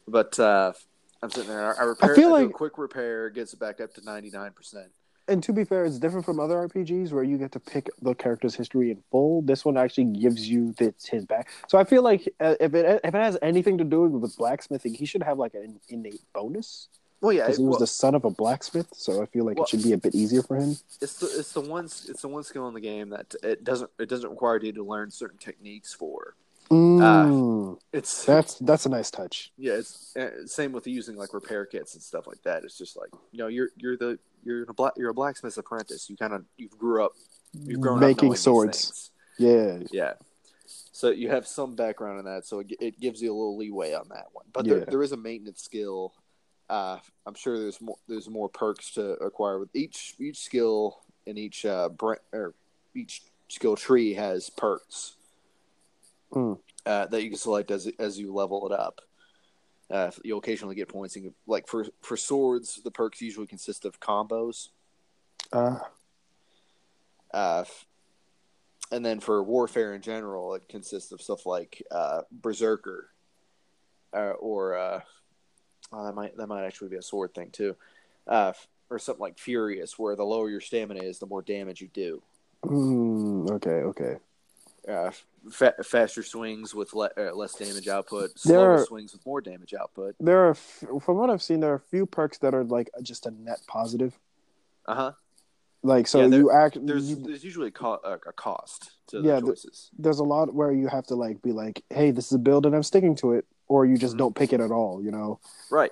But uh, I'm sitting there. I repair. I, feel a like- quick repair gets it back up to 99. percent And to be fair, it's different from other RPGs where you get to pick the character's history in full. This one actually gives you this, his back. So I feel like uh, if it if it has anything to do with blacksmithing, he should have like an innate bonus Well, yeah, because he was well, the son of a blacksmith. So I feel like Well- it should be a bit easier for him. it's the it's the one it's the one skill in the game that it doesn't it doesn't require you to learn certain techniques for. Mm, It's that's that's a nice touch. yeah, it's uh, same with using like repair kits and stuff like that. It's just like you know you're you're the you're a black you're a blacksmith's apprentice. You kind of you grew up you've grown up Making these swords. Yeah. Yeah. So you have some background in that, so it, it gives you a little leeway on that one. But there, Yeah. there is a maintenance skill. Uh, I'm sure there's more there's more perks to acquire with each each skill and each uh bra- or each skill tree has perks Hmm. uh, that you can select as as you level it up. Uh, you'll occasionally get points. And, like for for swords, the perks usually consist of combos. Uh, Uh, and then for warfare in general, it consists of stuff like uh, berserker, uh, or uh, oh, that might that might actually be a sword thing too, uh, or something like furious, where the lower your stamina is, the more damage you do. mm, okay. Okay. Uh, fa- faster swings with le- uh, less damage output, slower are- swings with more damage output. There are, f- from what I've seen, there are a few perks that are like just a net positive. Uh huh. Like so, Yeah, there- you act. There's you- there's usually a, co- a, cost to Yeah, the choices. there's a lot where you have to like be like, hey, this is a build and I'm sticking to it, or you just Mhm. don't pick it at all. You know. Right.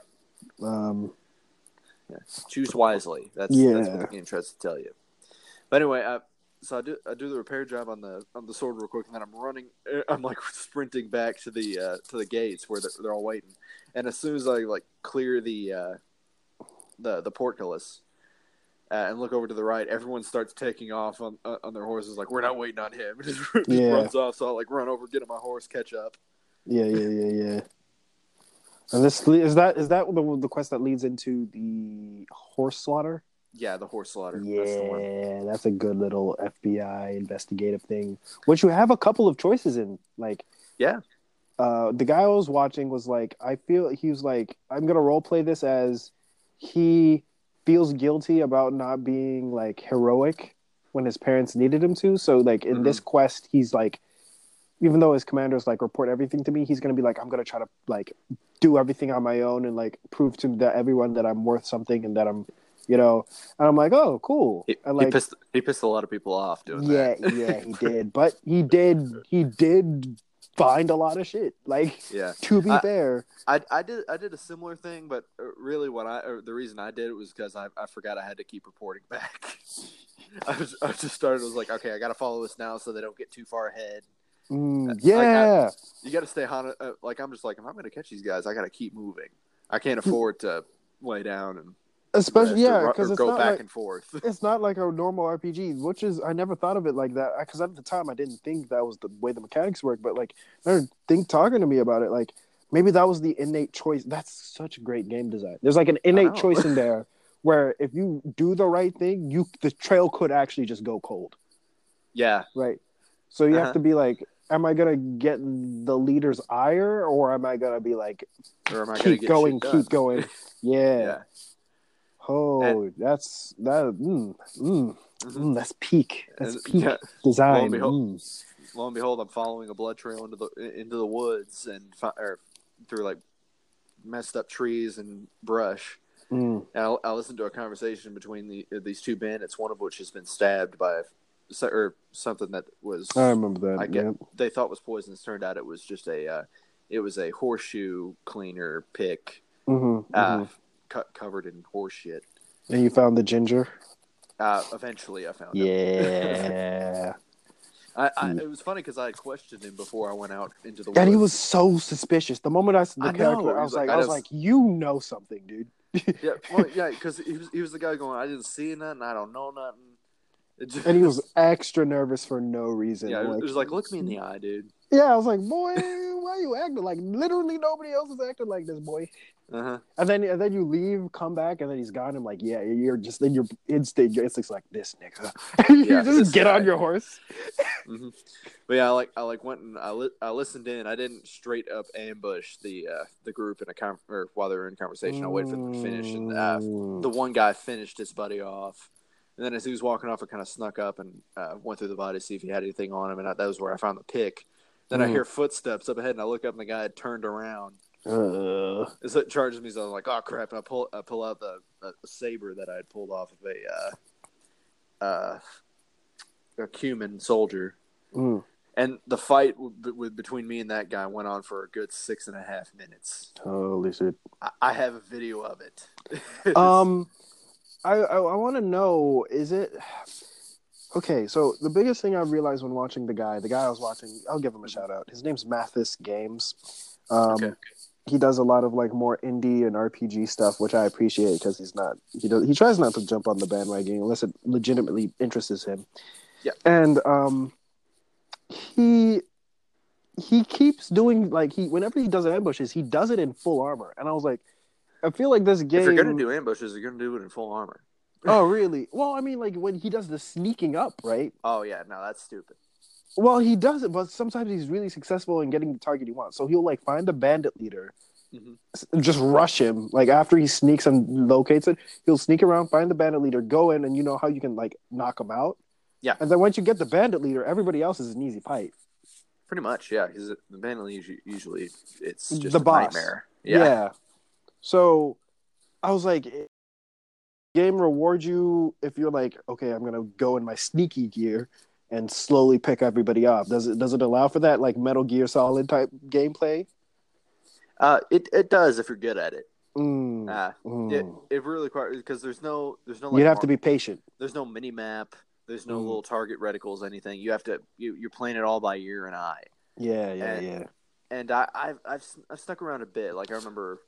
Um. choose wisely. That's Yeah. that's what the game tries to tell you. But anyway, I, so I do I do the repair job on the on the sword real quick, and then I'm running. *laughs* I'm like sprinting back to the uh, to the gates where they're, they're all waiting. And as soon as I like clear the uh, the the portcullis uh, and look over to the right, everyone starts taking off on uh, on their horses. Like we're not waiting on him. *laughs* Just, just Yeah. runs off. So I like run over, get on my horse, catch up. Yeah, yeah, yeah, yeah. And this is that is that the the quest that leads into the horse slaughter? Yeah, the horse slaughter. Yeah, That's the one. that's a good little FBI investigative thing, which you have a couple of choices in. Like, Yeah. uh, the guy I was watching was like, I feel he was like, I'm gonna role play this as he feels guilty about not being like heroic when his parents needed him to. So, like in Mhm. this quest, he's like, even though his commanders like report everything to me, he's gonna be like, I'm gonna try to like do everything on my own and like prove to that everyone that I'm worth something and that I'm, you know, and I'm like, oh, cool. He, and he pissed he pissed a lot of people off doing yeah, that. yeah, yeah, he *laughs* did, but he did, he did find a lot of shit. Like, yeah. to be I- fair, I, I did I did a similar thing, but uh, really what I the reason I did it was because I, I forgot I had to keep reporting back. *laughs* I was I just started was like okay I got to follow this now so they don't get too far ahead. mm, Like, I- yeah, You got to stay on. Uh, like I'm just like if I'm going to catch these guys, I got to keep moving. I can't afford to lay down and especially yeah, because it's go not back like and forth. *laughs* it's not like a normal RPG, which is I never thought of it like that because at the time I didn't think that was the way the mechanics work. But like, I think talking to me about it, like maybe that was the innate choice. That's such a great game design. There's like an innate choice in *laughs* there where if you do the right thing, you the trail could actually just go cold, yeah, right? So you Uh-huh. have to be like, am I gonna get the leader's ire or am I gonna be like, or am I keep going, keep going? *laughs* Yeah. Yeah. Oh, that's that. Mm, mm, mm, that's peak. That's And- *laughs* peak yeah. design. behold- Mm. lo and behold, I'm following a blood trail into the into the woods and or through like messed up trees and brush. Mm. And I, I listened to a conversation between the these two bandits, one of which has been stabbed by a, or something that was I remember that. I get- yeah. they thought was poisonous. Turned out it was just a uh, it was a horseshoe cleaner pick Mhm, uh, mhm. Cut covered in horse shit. And you found the ginger. Uh, eventually, I found. Yeah. *laughs* I, I, it was funny because I questioned him before I went out into the. and he was so suspicious. The moment I saw the I character, he I was like, I was just- like, you know something, dude. *laughs* Yeah, well, yeah, because he was he was the guy going. I didn't see nothing. I don't know nothing. *laughs* Just, And he was extra nervous for no reason. yeah. Like, it was like, look me in the eye, dude. yeah, I was like, boy, why are you acting like? Literally, nobody else is acting like this, boy. Uh huh. And then, and then you leave, come back, and then he's gone. I'm like, yeah, you're just then your instinct, your instincts like this nigga. *laughs* you just get guy. on your horse. hmm But yeah, I like I like went and I, li- I listened in. I didn't straight up ambush the uh, the group in a con- or while they were in conversation. I waited for them to finish, and uh, Mm. the one guy finished his buddy off. And then as he was walking off, I kind of snuck up and uh, went through the body to see if he had anything on him, and I, that was where I found the pick. Then I Mm. hear footsteps up ahead, and I look up, and the guy had turned around. Uh, So it charges me, so I'm like, "Oh crap!" And I pull, I pull out the, the saber that I had pulled off of a, uh, uh, a Cuman soldier, mm. and the fight w- with between me and that guy went on for a good six and a half minutes. Holy shit. I, I have a video of it. *laughs* Um, I I, I want to know is it okay? So the biggest thing I realized when watching the guy, the guy I was watching, I'll give him a shout out. His name's Mathis Games. Um, Okay. He does a lot of like more indie and RPG stuff, which I appreciate because he's not he does he tries not to jump on the bandwagon unless it legitimately interests him. Yeah. and um, he he keeps doing like he whenever he does ambushes, he does it in full armor, and I was like. I feel like this game. if you're gonna do ambushes, you're gonna do it in full armor. Oh, really? Well, I mean, like when he does the sneaking up, right? Oh yeah, no, that's stupid. Well, he does it, but sometimes he's really successful in getting the target he wants. So he'll like find the bandit leader, Mhm. just rush him. Like after he sneaks and locates it, he'll sneak around, find the bandit leader, go in, and you know how you can like knock him out. Yeah. And then once you get the bandit leader, everybody else is an easy fight. Pretty much, yeah. Because the bandit usually, usually it's just The a boss. nightmare. Yeah. Yeah. So I was like, game rewards you if you're like, okay, I'm gonna go in my sneaky gear and slowly pick everybody off. Does it does it allow for that like Metal Gear Solid type gameplay? Uh, it it does if you're good at it. Mm, Uh, mm. it it really requires because there's no there's no like, You'd have to be patient. there's no mini map. There's no Mm. little target reticles, anything. You have to you you're playing it all by ear and eye. Yeah, yeah, And- yeah. And I I've I've, I've stuck around a bit. Like I remember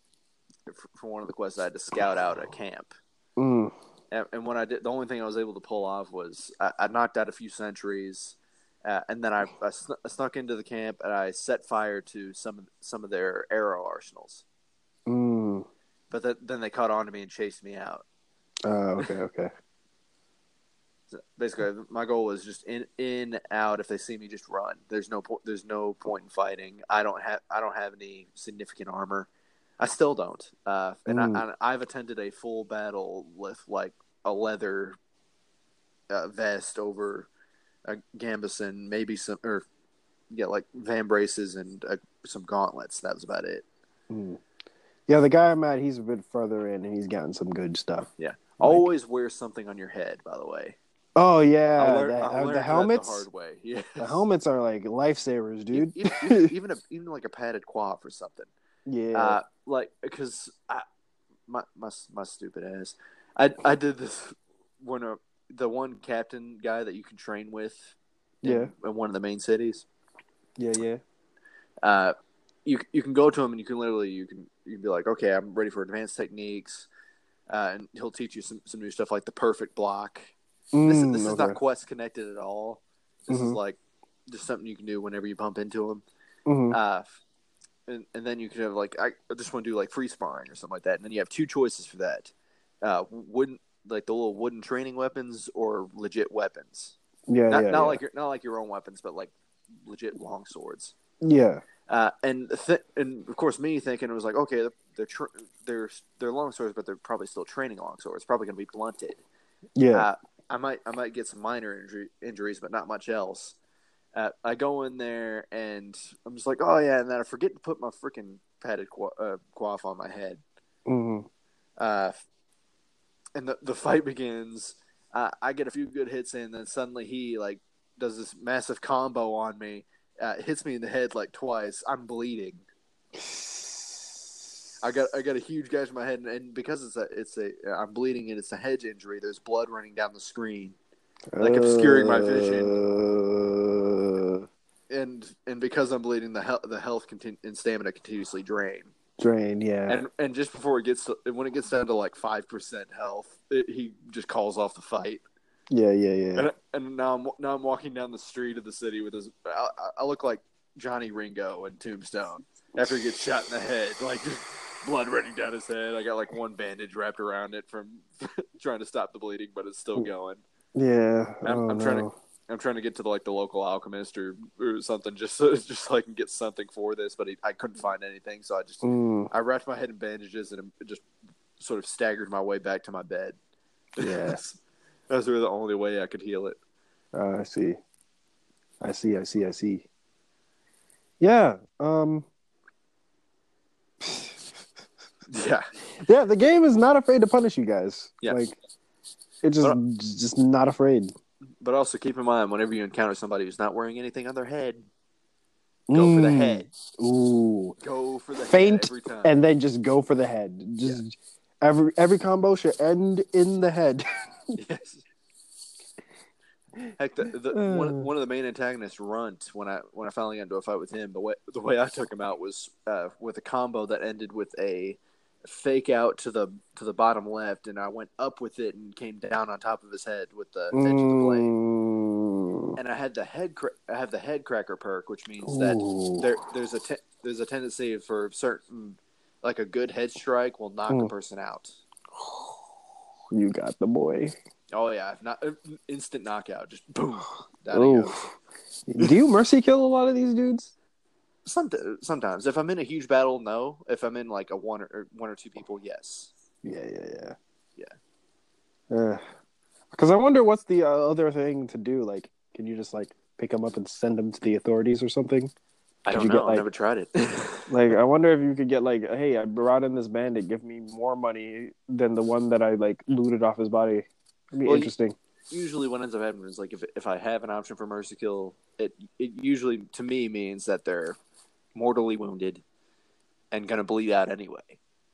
for, for one of the quests, I had to scout out a camp. Mm, And, and when I did, the only thing I was able to pull off was I, I knocked out a few sentries, Uh, and then I, I, sn- I snuck into the camp and I set fire to some of some of their arrow arsenals. Mm. But th- then they caught on to me and chased me out. Oh, okay, okay. *laughs* So basically, my goal was just in, in, out. If they see me, just run. There's no point. There's no point in fighting. I don't have. I don't have any significant armor. I still don't. Uh, and Mm. I, I, I've attended a full battle with like a leather uh, vest over a gambeson, maybe some or yeah, like vambraces and uh, some gauntlets. That was about it. Mm. Yeah, the guy I'm at, he's a bit further in, and he's gotten some good stuff. Like- Always wear something on your head. By the way, Oh yeah, learned, I uh, learned the helmets. the hard way. *laughs* Yeah, The helmets are like lifesavers, dude. E- even, even a *laughs* even like a padded coif or something. Yeah. Uh, like because I my my my stupid ass. I I did this when a the one captain guy that you can train with. in- Yeah. In one of the main cities. yeah, yeah. Uh, you you can go to him and you can literally you can you can be like, okay, I'm ready for advanced techniques. Uh, and he'll teach you some, some new stuff like the perfect block. This, is Mm, this is okay. not quest connected at all. This is Mhm. like just something you can do whenever you bump into him. Mhm. Uh, and, and then you can have like I just want to do like free sparring or something like that. And then you have two choices for that: uh, wooden like the little wooden training weapons or legit weapons. yeah, Not, yeah, not yeah. like your not like your own weapons, but like legit long swords. yeah. Uh, and th- and of course, me thinking it was like, okay, they're they're they're long swords, but they're probably still training long swords. Probably going to be blunted. Yeah. Uh, I might I might get some minor injury, injuries, but not much else. Uh, I go in there and I'm just like, oh yeah, and then I forget to put my freaking padded uh, coif on my head. Mhm. Uh, and the the fight begins. Uh, I get a few good hits in, then suddenly he like does this massive combo on me. Uh, hits me in the head like twice. I'm bleeding. I got I got a huge gash in my head, and, and because it's a it's a I'm bleeding and it's a head injury. There's blood running down the screen, like obscuring my vision. And and because I'm bleeding, the health the health continu- and stamina continuously drain. drain, yeah. And and just before it gets to, when it gets down to like five percent health, it, he just calls off the fight. yeah, yeah, yeah. And and now I'm now I'm walking down the street of the city with his. I, I look like Johnny Ringo in Tombstone after he gets shot in the head, like blood running down his head. I got like one bandage wrapped around it from *laughs* trying to stop the bleeding, but it's still mm. going. Yeah. I'm- oh, I'm trying to-. I'm trying to get to like the local alchemist or, or something just so, *laughs* just so I can get something for this, but he, I couldn't find anything, so I just Mm, I wrapped my head in bandages and just sort of staggered my way back to my bed. *laughs* Yes, that was really the only way I could heal it. uh, I see. I see. I see. I see. Yeah. Um. *laughs* Yeah, Yeah. The game is not afraid to punish you guys. Yeah. Like, it's just just not afraid. But also keep in mind whenever you encounter somebody who's not wearing anything on their head, go for the Mm. head. Ooh. Go for the Faint head every time. And then just go for the head. Just every every combo should end in the head. *laughs* yes. Heck, the, the, Uh. one, *sighs* one of the main antagonists, Runt, when I when I finally got into a fight with him, the way the way I took him out was uh, with a combo that ended with a fake out to the to the bottom left, and I went up with it and came down on top of his head with the edge of the blade. Mm. And I had the head cra- I have the head cracker perk, which means that there there's a te- there's a tendency for certain like a good head strike will knock a Mm. person out. You got the boy. Oh yeah, if not instant knockout, just boom. *sighs* Down he goes. Ooh. Do you mercy kill a lot of these dudes? Some, sometimes, if I'm in a huge battle, no. If I'm in like a one or one or two people, yes. Yeah, yeah, yeah. Yeah. Because I wonder what's the uh, other thing to do. Like, can you just like pick them up and send them to the authorities or something? I don't know. get, I've never tried it. *laughs* *laughs* Like, I wonder if you could get like, hey, I brought in this bandit. Give me more money than the one that I like looted off his body. It'd be Well, interesting. usually, what ends up happening is like if if I have an option for mercy kill, it it usually to me means that they're mortally wounded and gonna bleed out anyway.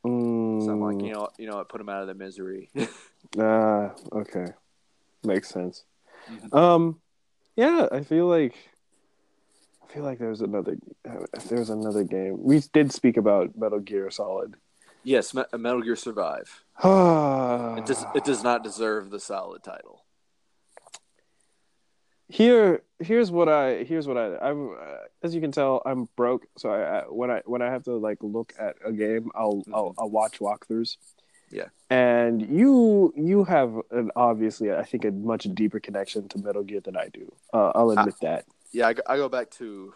So I'm like, Mm. you know, you know, what, put him out of their misery. *laughs* Ah, okay, makes sense. Mhm. Um, yeah, I feel like I feel like there's another there's another game. We did speak about Metal Gear Solid. yes, Me- Metal Gear Survive. it *sighs* It does it does not deserve the solid title. Here here's what i here's what i i'm uh, as you can tell i'm broke. So I, I when i when i have to like look at a game i'll I'll, I'll watch walkthroughs. Yeah. and you you have an obviously i think a much deeper connection to metal gear than i do. Uh, i'll admit that. Yeah, I go, I go back to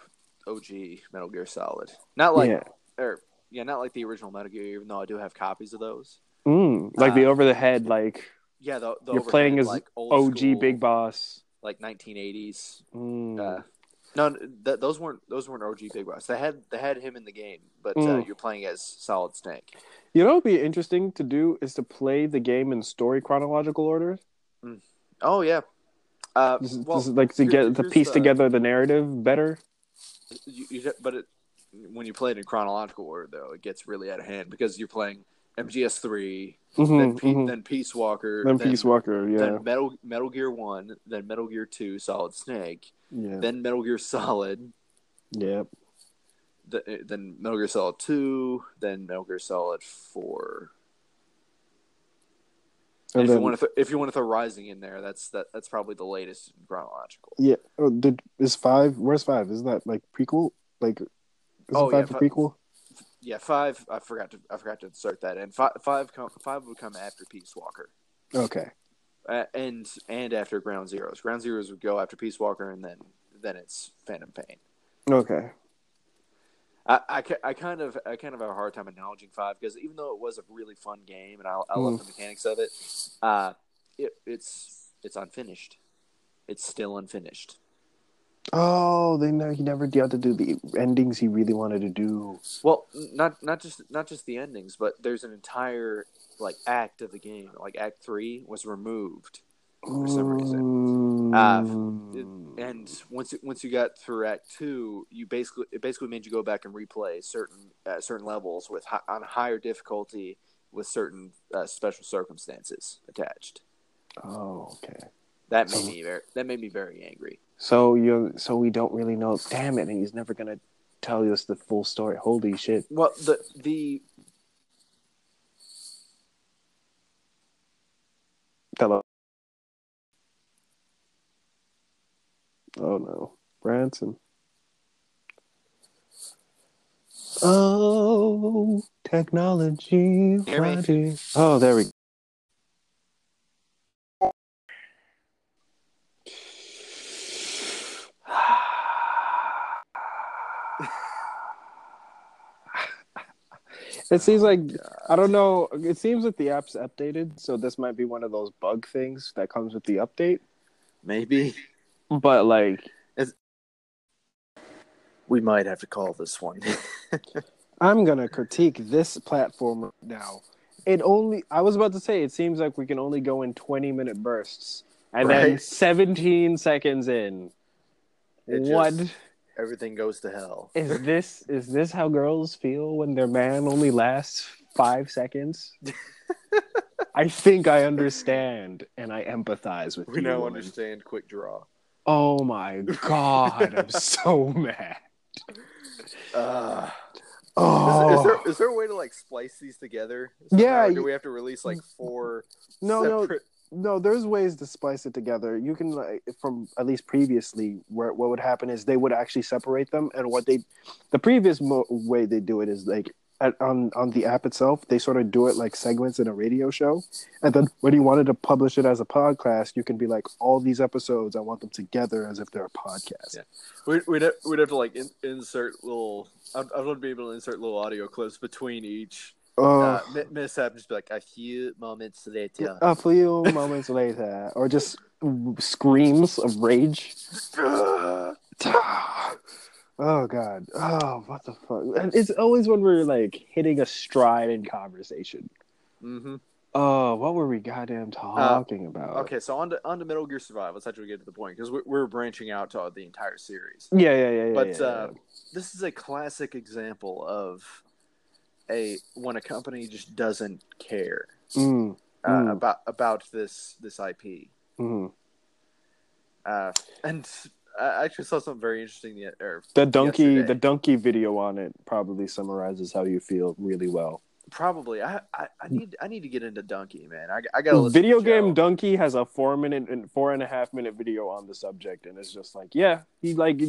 OG Metal Gear Solid. Not like yeah. or yeah, not like the original Metal Gear, even though I do have copies of those. mm, like the Uh, over the head like Yeah, the, the You're playing as like og school, big boss like 1980s. Mm. Uh, no, th- those weren't those weren't OG Big Boss. They had they had him in the game, but uh, Mm. you're playing as Solid Snake. you know what would be interesting to do is to play the game in story chronological order Oh yeah. Uh, This well, this is like to get to piece the- together the narrative better. You, you, but it, when you play it in chronological order, though, it gets really out of hand because you're playing MGS 3 Mhm, then, Pe- mhm. then Peace Walker, Then Peace Walker, yeah, then Metal Metal Gear One, then Metal Gear Two, Solid Snake, yeah, then Metal Gear Solid, yep. th- then Metal Gear Solid Two, then Metal Gear Solid Four. And if then, you want to, th- if you want to throw Rising in there, that's that that's probably the latest chronological. yeah. Oh, did is five? Where's five? Is that like prequel? Like, is Oh, five yeah, a prequel? Yeah, five. I forgot to I forgot to insert that in. Five five come, five would come after Peace Walker, Okay. uh, and and after Ground Zeroes. Ground Zeroes would go after Peace Walker, and then then it's Phantom Pain. Okay. I, I, I kind of I kind of have a hard time acknowledging five because even though it was a really fun game and I, I love the mechanics of it, uh, it, it's it's unfinished. It's still unfinished. Oh, they know he never got to do the endings he really wanted to do. Well, not not just not just the endings, but there's an entire like act of the game. Like Act Three was removed, For some reason. Uh, and once once you got through Act Two, you basically it basically made you go back and replay certain uh, certain levels with hi- on higher difficulty with certain uh, special circumstances attached. oh, okay. That made So- me very that made me very angry. So you so we don't really know. Damn it! And he's never gonna tell us the full story. Holy shit! Well, the the Hello. Oh no, Branson. Oh, technology. Hear me? Oh, there we go. It seems like I don't know. It seems that the app's updated, so this might be one of those bug things that comes with the update. maybe But like, we might have to call this one. *laughs* I'm gonna critique this platform now. It only I was about to say it seems like we can only go in 20 minute bursts, and then 17 seconds in. It what just- Everything goes to hell. is this? Is this how girls feel when their man only lasts five seconds? I think I understand and I empathize with We you. now woman. understand quick draw. Oh my god, I'm so *laughs* mad. Uh, Oh, is, is there is there a way to like splice these together? Yeah, Or do we have to release like four? no, no, separate... no. There's ways to splice it together. You can, like, from at least previously, where what would happen is they would actually separate them, and what they, the previous mo- way they do it is like at, on on the app itself, they sort of do it like segments in a radio show, and then when you wanted to publish it as a podcast, you can be like, all these episodes, I want them together as if they're a podcast. Yeah. We'd we'd have, we'd have to like in, insert little. I'd, I'd to be able to insert little audio clips between each Oh. uh, mi- mishap. Just be like a few moments later. a few moments later, or just screams of rage. *sighs* oh god. Oh, what the fuck? And it's always when we're like hitting a stride in conversation. Mm-hmm. Oh, what were we goddamn talking about? Okay, so on to on to Metal Gear Survive. Let's actually get to the point because we're, we're branching out to the entire series. Yeah, yeah, yeah, yeah. But yeah, uh, this is a classic example of a when a company just doesn't care. Mm, uh, Mm. about about this this IP. mhm. Uh, and I actually saw something very interesting. Yet, The Dunkey, yesterday. the Dunkey video on it probably summarizes how you feel really well. Probably. I, I, I need I need to get into Dunkey, man. I, I gotta Video game Dunkey has a four minute and four and a half minute video on the subject, and it's just like, yeah, he like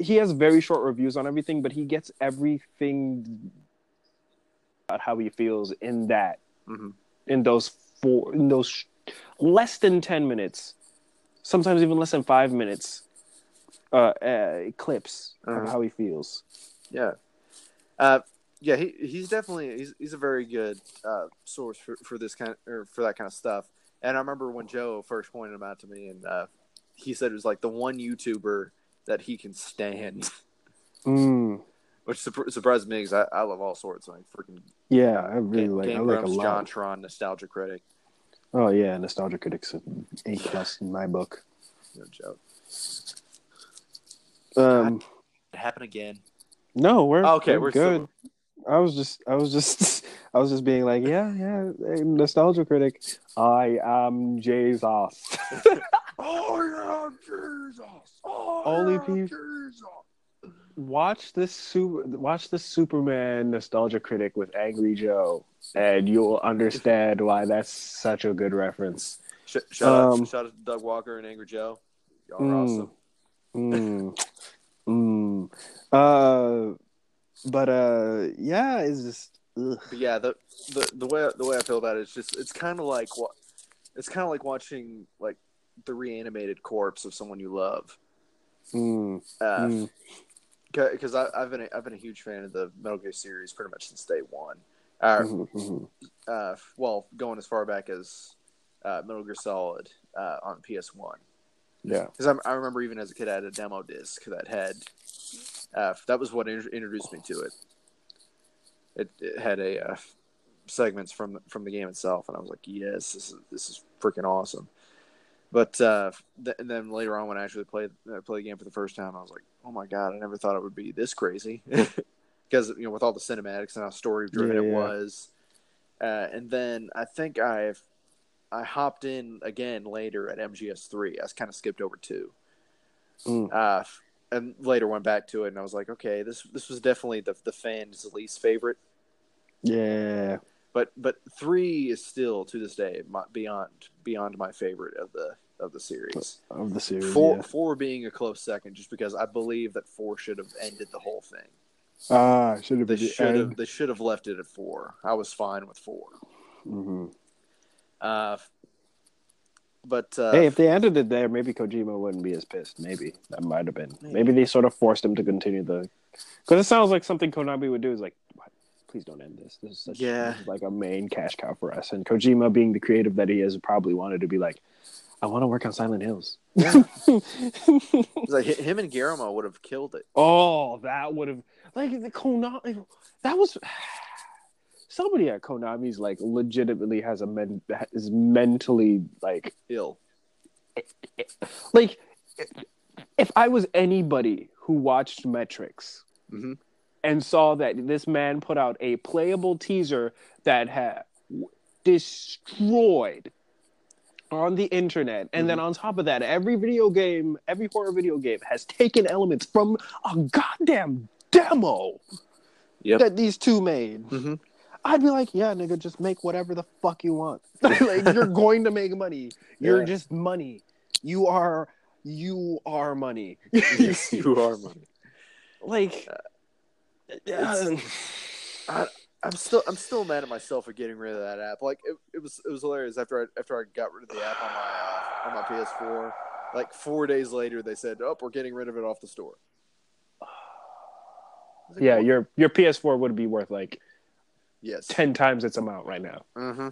he has very short reviews on everything, but he gets everything about how he feels in that Mhm. in those four in those sh- less than ten minutes, sometimes even less than five minutes, uh, uh clips Uh-huh. of how he feels. Yeah. Uh, yeah, he, he's definitely he's, he's a very good uh, source for, for this kind or for that kind of stuff. And I remember when Joe first pointed him out to me, and uh, he said it was like the one YouTuber that he can stand, Mm. Which surp- surprised me because I, I love all sorts like freaking Yeah, I really Game, like. Game I like a Grumps, lot. JonTron, Nostalgia Critic, Oh yeah, nostalgia critics an A plus in my book. No joke. Joe. Um, It happened again. no, we're Okay, we're, we're good. still- I was just, I was just, *laughs* I was just being like, yeah, yeah, hey, nostalgia critic. I am Jesus. *laughs* *laughs* oh yeah, Jesus! Oh, Only yeah, peop- Jesus! Watch this super, watch the Superman nostalgia critic with Angry Joe, and you'll understand why that's such a good reference. Sh- shout out, Um, shout out to Doug Walker and Angry Joe. Y'all are Mm. awesome. Mm. mm. Uh, but uh, yeah, it's just. Yeah, the, the the way the way I feel about it is just it's kind of like what it's kind of like watching like the reanimated corpse of someone you love. Mm. Mm. Because I I've been a, I've been a huge fan of the Metal Gear series pretty much since day one. Uh, Mhm, mhm. uh, well, going as far back as uh, Metal Gear Solid uh, on PS One. Yeah. Because I, I remember even as a kid, I had a demo disc that had uh, that was what in- introduced me to it. It, it had a uh, segments from the, from the game itself, and I was like, "Yes, this is this is freaking awesome." But uh, th- and then later on, when I actually played uh, played the game for the first time, I was like, "Oh my god, I never thought it would be this crazy." *laughs* Because you know, with all the cinematics and how story driven Yeah, it was, uh, and then I think I've I hopped in again later at MGS three. I kind of skipped over two, Mm. uh, and later went back to it, and I was like, okay, this this was definitely the the fans' least favorite, Yeah. but but three is still to this day my, beyond beyond my favorite of the of the series. Of the series. Four yeah. four being a close second, just because I believe that four should have ended the whole thing. Ah, should have They should have they should have left it at four. I was fine with four. hmm Uh, but uh, Hey, if they ended it there, maybe Kojima wouldn't be as pissed. Maybe that might have been. Maybe. Maybe they sort of forced him to continue the. Because it sounds like something Konami would do is like, please don't end this. This is such Yeah. this is like a main cash cow for us. And Kojima, being the creative that he is, probably wanted to be like, I want to work on Silent Hills. Yeah. *laughs* It's like him and Guillermo would have killed it. oh, that would have like the Konami. That was *sighs* somebody at Konami's like legitimately has a men is mentally like Ill. like if I was anybody who watched Metrics Mhm. and saw that this man put out a playable teaser that had destroyed on the internet and then mm-hmm. on top of that every video game every horror video game has taken elements from a goddamn demo Yep. that these two made Mhm. I'd be like, yeah, nigga, just make whatever the fuck you want. *laughs* *laughs* like you're going to make money. You're Yeah. just money. You are you are money. *laughs* yes, you are money. like uh, it's- uh, I, I'm still I'm still mad at myself for getting rid of that app. Like it, it was it was hilarious after I after I got rid of the app on my uh, on my PS4. Like four days later, they said, "Oh, we're getting rid of it off the store." *sighs* Like, yeah, "Well, your your PS4 would be worth like yes, ten times its amount right now. Mm-hmm.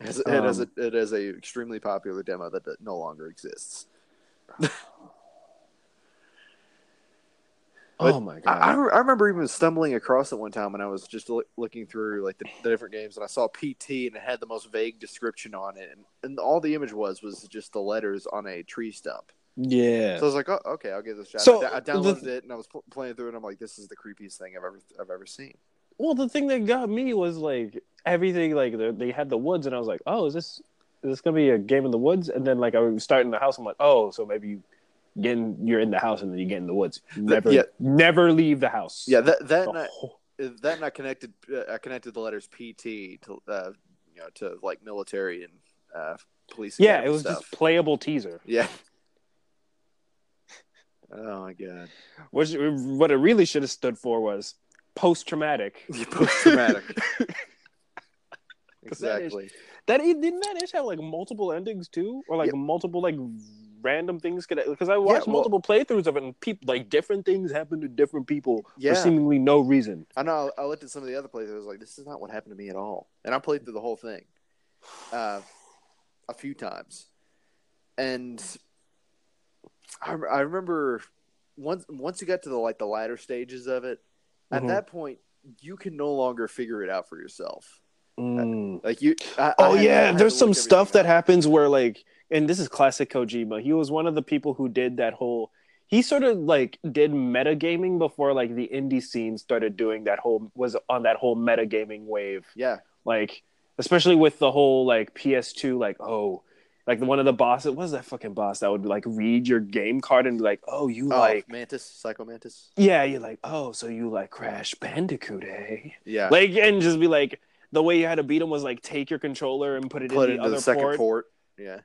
It has, it, has a, Um, it has a extremely popular demo that, that no longer exists. *sighs* *laughs* But oh my god! I, I remember even stumbling across it one time when I was just loo- looking through like the, the different games, and I saw PT, and it had the most vague description on it, and, and all the image was was just the letters on a tree stump. yeah. So I was like, oh, okay, I'll give this a shot. So, I, I uh, the- downloaded it, and I was pl- playing through it, and I'm like, this is the creepiest thing I've ever I've ever seen. well, the thing that got me was like everything. Like the, they had the woods, and I was like, oh, is this is this gonna be a game in the woods? And then like I was starting the house. I'm like, oh, so maybe you get in, you're in the house, and then you get in the woods. Never, yeah. never leave the house. Yeah, that that night, whole- that and I connected uh, I connected the letters PT to uh, you know to like military and uh, police. Yeah, it was stuff. just playable teaser. yeah. *laughs* Oh my god! Which what it really should have stood for was post traumatic. *laughs* Post traumatic. *laughs* that is- exactly. That didn't that ish have like multiple endings too, or like multiple like random things? Could because I watched well- multiple playthroughs of it, and people like different things happen to different people Yeah. for seemingly no reason. I know. I looked at some of the other playthroughs. Like, "This is not what happened to me at all." And I played through the whole thing, uh, a few times, and I, I remember once once you got to the like the latter stages of it. At Mhm. that point, you can no longer figure it out for yourself. Mm. Like you. I, Oh I yeah, there's some stuff that happens where like, and this is classic Kojima. He was one of the people who did that whole. He sort of like did metagaming before like the indie scene started doing that whole was on that whole metagaming wave. Yeah. Like especially with the whole like PS2 like oh like the one of the bosses what was that fucking boss that would like read your game card and be like oh you Oh, like Mantis, Psycho Mantis. yeah you're like oh so you like Crash Bandicoot eh Yeah. like and just be like the way you had to beat him was like take your controller and put it Put in it the into other the second port. port. Yeah.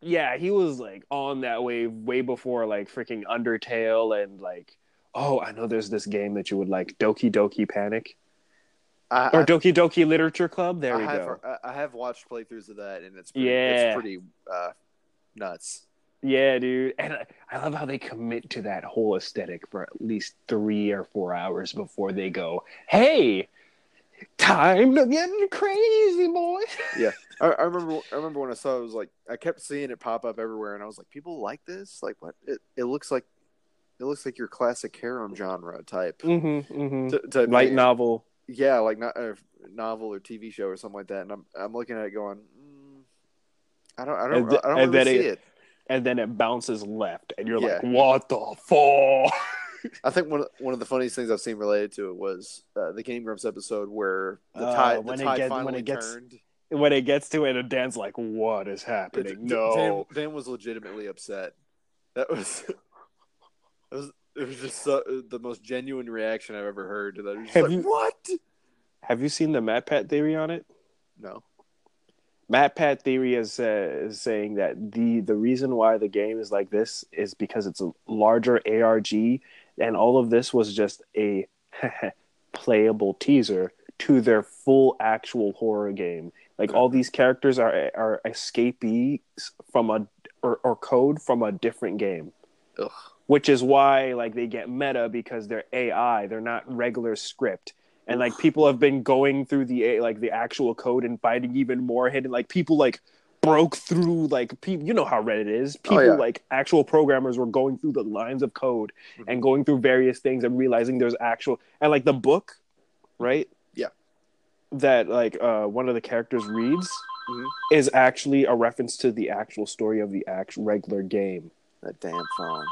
Yeah, he was like on that wave way before like freaking Undertale and like oh I know there's this game that you would like Doki Doki Panic I, or Doki Doki Literature Club. There I we have, go. I- I have watched playthroughs of that, and it's pretty, Yeah. it's pretty uh, nuts. Yeah, dude. And I, I love how they commit to that whole aesthetic for at least three or four hours before they go, hey, time to get crazy, boy. *laughs* I, I remember. I remember when I saw it, it was like I kept seeing it pop up everywhere, and I was like, "People like this? Like what? It, it looks like it looks like your classic harem genre type, Mm-hmm, mm-hmm. t- type Light thing. novel. yeah, like not a novel or TV show or something like that." And I'm I'm looking at it going, mm, "I don't, I don't, th- I don't really see it- it. And then it bounces left, and you're Yeah. like, what the fuck? *laughs* I think one of, one of the funniest things I've seen related to it was uh, the Game Grumps episode where the tide, when the it tide get- when finally it gets- turned. when it gets to it, and Dan's like, what is happening? It- no. Dan, Dan was legitimately upset. That was, it was, it was just so, the most genuine reaction I've ever heard to that. Have like, you- what? Have you seen the MatPat theory on it? No. MatPat theory is, uh, is saying that the the reason why the game is like this is because it's a larger ARG, and all of this was just a *laughs* playable teaser to their full actual horror game. Like all mm-hmm. these characters are are escapees from a or, or code from a different game, Ugh. which is why like they get meta because they're AI. They're not regular script and like people have been going through the like the actual code and finding even more hidden like people like broke through like people you know how reddit is people Oh, yeah. like actual programmers were going through the lines of code Mhm. and going through various things and realizing there's actual and like the book right Yeah. that like uh one of the characters reads Mhm. is actually a reference to the actual story of the actual regular game That damn phone.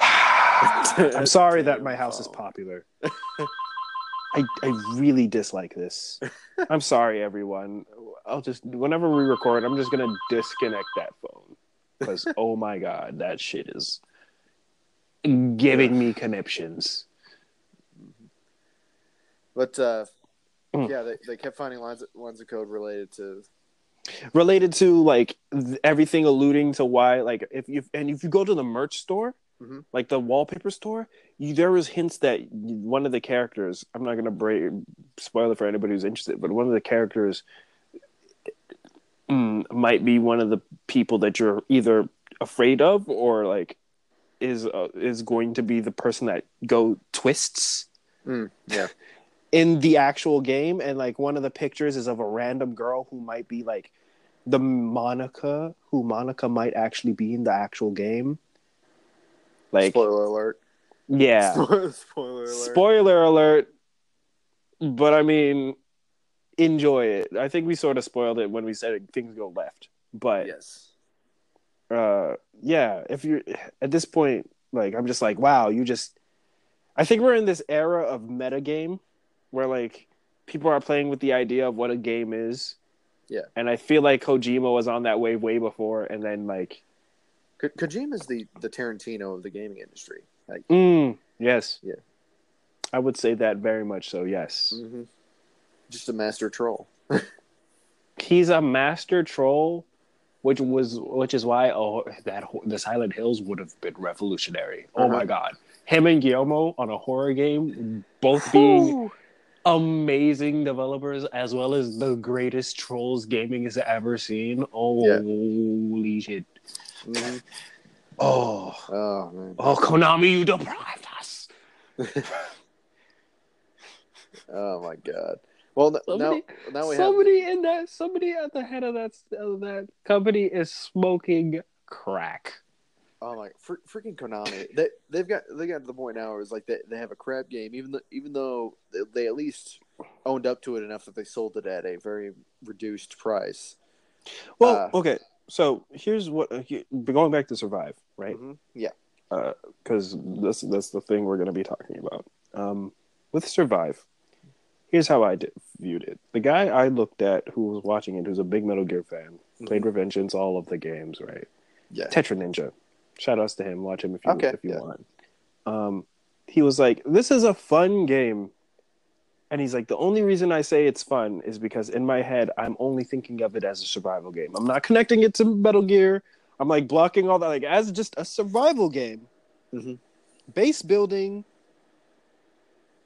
*sighs* I'm sorry that my house is popular. *laughs* I I really dislike this. *laughs* I'm sorry, everyone. I'll just whenever we record, I'm just gonna disconnect that phone because *laughs* oh my god, that shit is giving me conniptions. But uh, Mm. yeah, they, they kept finding lines lines of code related to Related to like th- everything alluding to why, like if you and if you go to the merch store, Mhm. like the wallpaper store, you, there was hints that one of the characters. I'm not gonna break spoil it for anybody who's interested, but one of the characters might be one of the people that you're either afraid of or like is uh, is going to be the person that go twists Mm, yeah. *laughs* in the actual game and like one of the pictures is of a random girl who might be like the Monica who Monica might actually be in the actual game. Like Spoiler alert. yeah. *laughs* Spoiler alert. Spoiler alert. But I mean enjoy it. I think we sort of spoiled it when we said it, things go left. But yes. uh yeah if you're at this point like i'm just like wow you just i think we're in this era of metagame where like people are playing with the idea of what a game is Yeah. and i feel like kojima was on that wave way before and then like Ko- Kojima's the the Tarantino of the gaming industry. Like mm, yes Yeah. I would say that very much so. Yes, hmm Just a master troll. *laughs* he's a master troll, which was which is why oh that the Silent Hills would have been revolutionary. Oh Uh-huh. my god, him and Guillermo on a horror game, both being amazing developers as well as the greatest trolls gaming has ever seen. Holy shit! Mhm. Oh, Oh man. oh, Konami, you deprived us. *laughs* Oh my god. Well, Somebody- now now we have somebody in that, somebody at the head of that of that company is smoking crack. oh my fr- freaking Konami. They they've got they got to the point now where it's like they, they have a crap game even though even though they, they at least owned up to it enough that they sold it at a very reduced price. Well, Uh, okay. So here's what uh, going back to survive, right? Mhm. Yeah. Because that's that's the thing we're going to be talking about. Um, with survive, here's how I did, viewed it. The guy I looked at who was watching it, who's a big Metal Gear fan, played Revengeance, all of the games, right? Yeah. Tetra Ninja. Shout outs to him. Watch him if you Okay, if you yeah. want. Um, he was like, "This is a fun game," and he's like, "The only reason I say it's fun is because in my head I'm only thinking of it as a survival game. I'm not connecting it to Metal Gear. I'm like blocking all that like as just a survival game, Mhm. base building.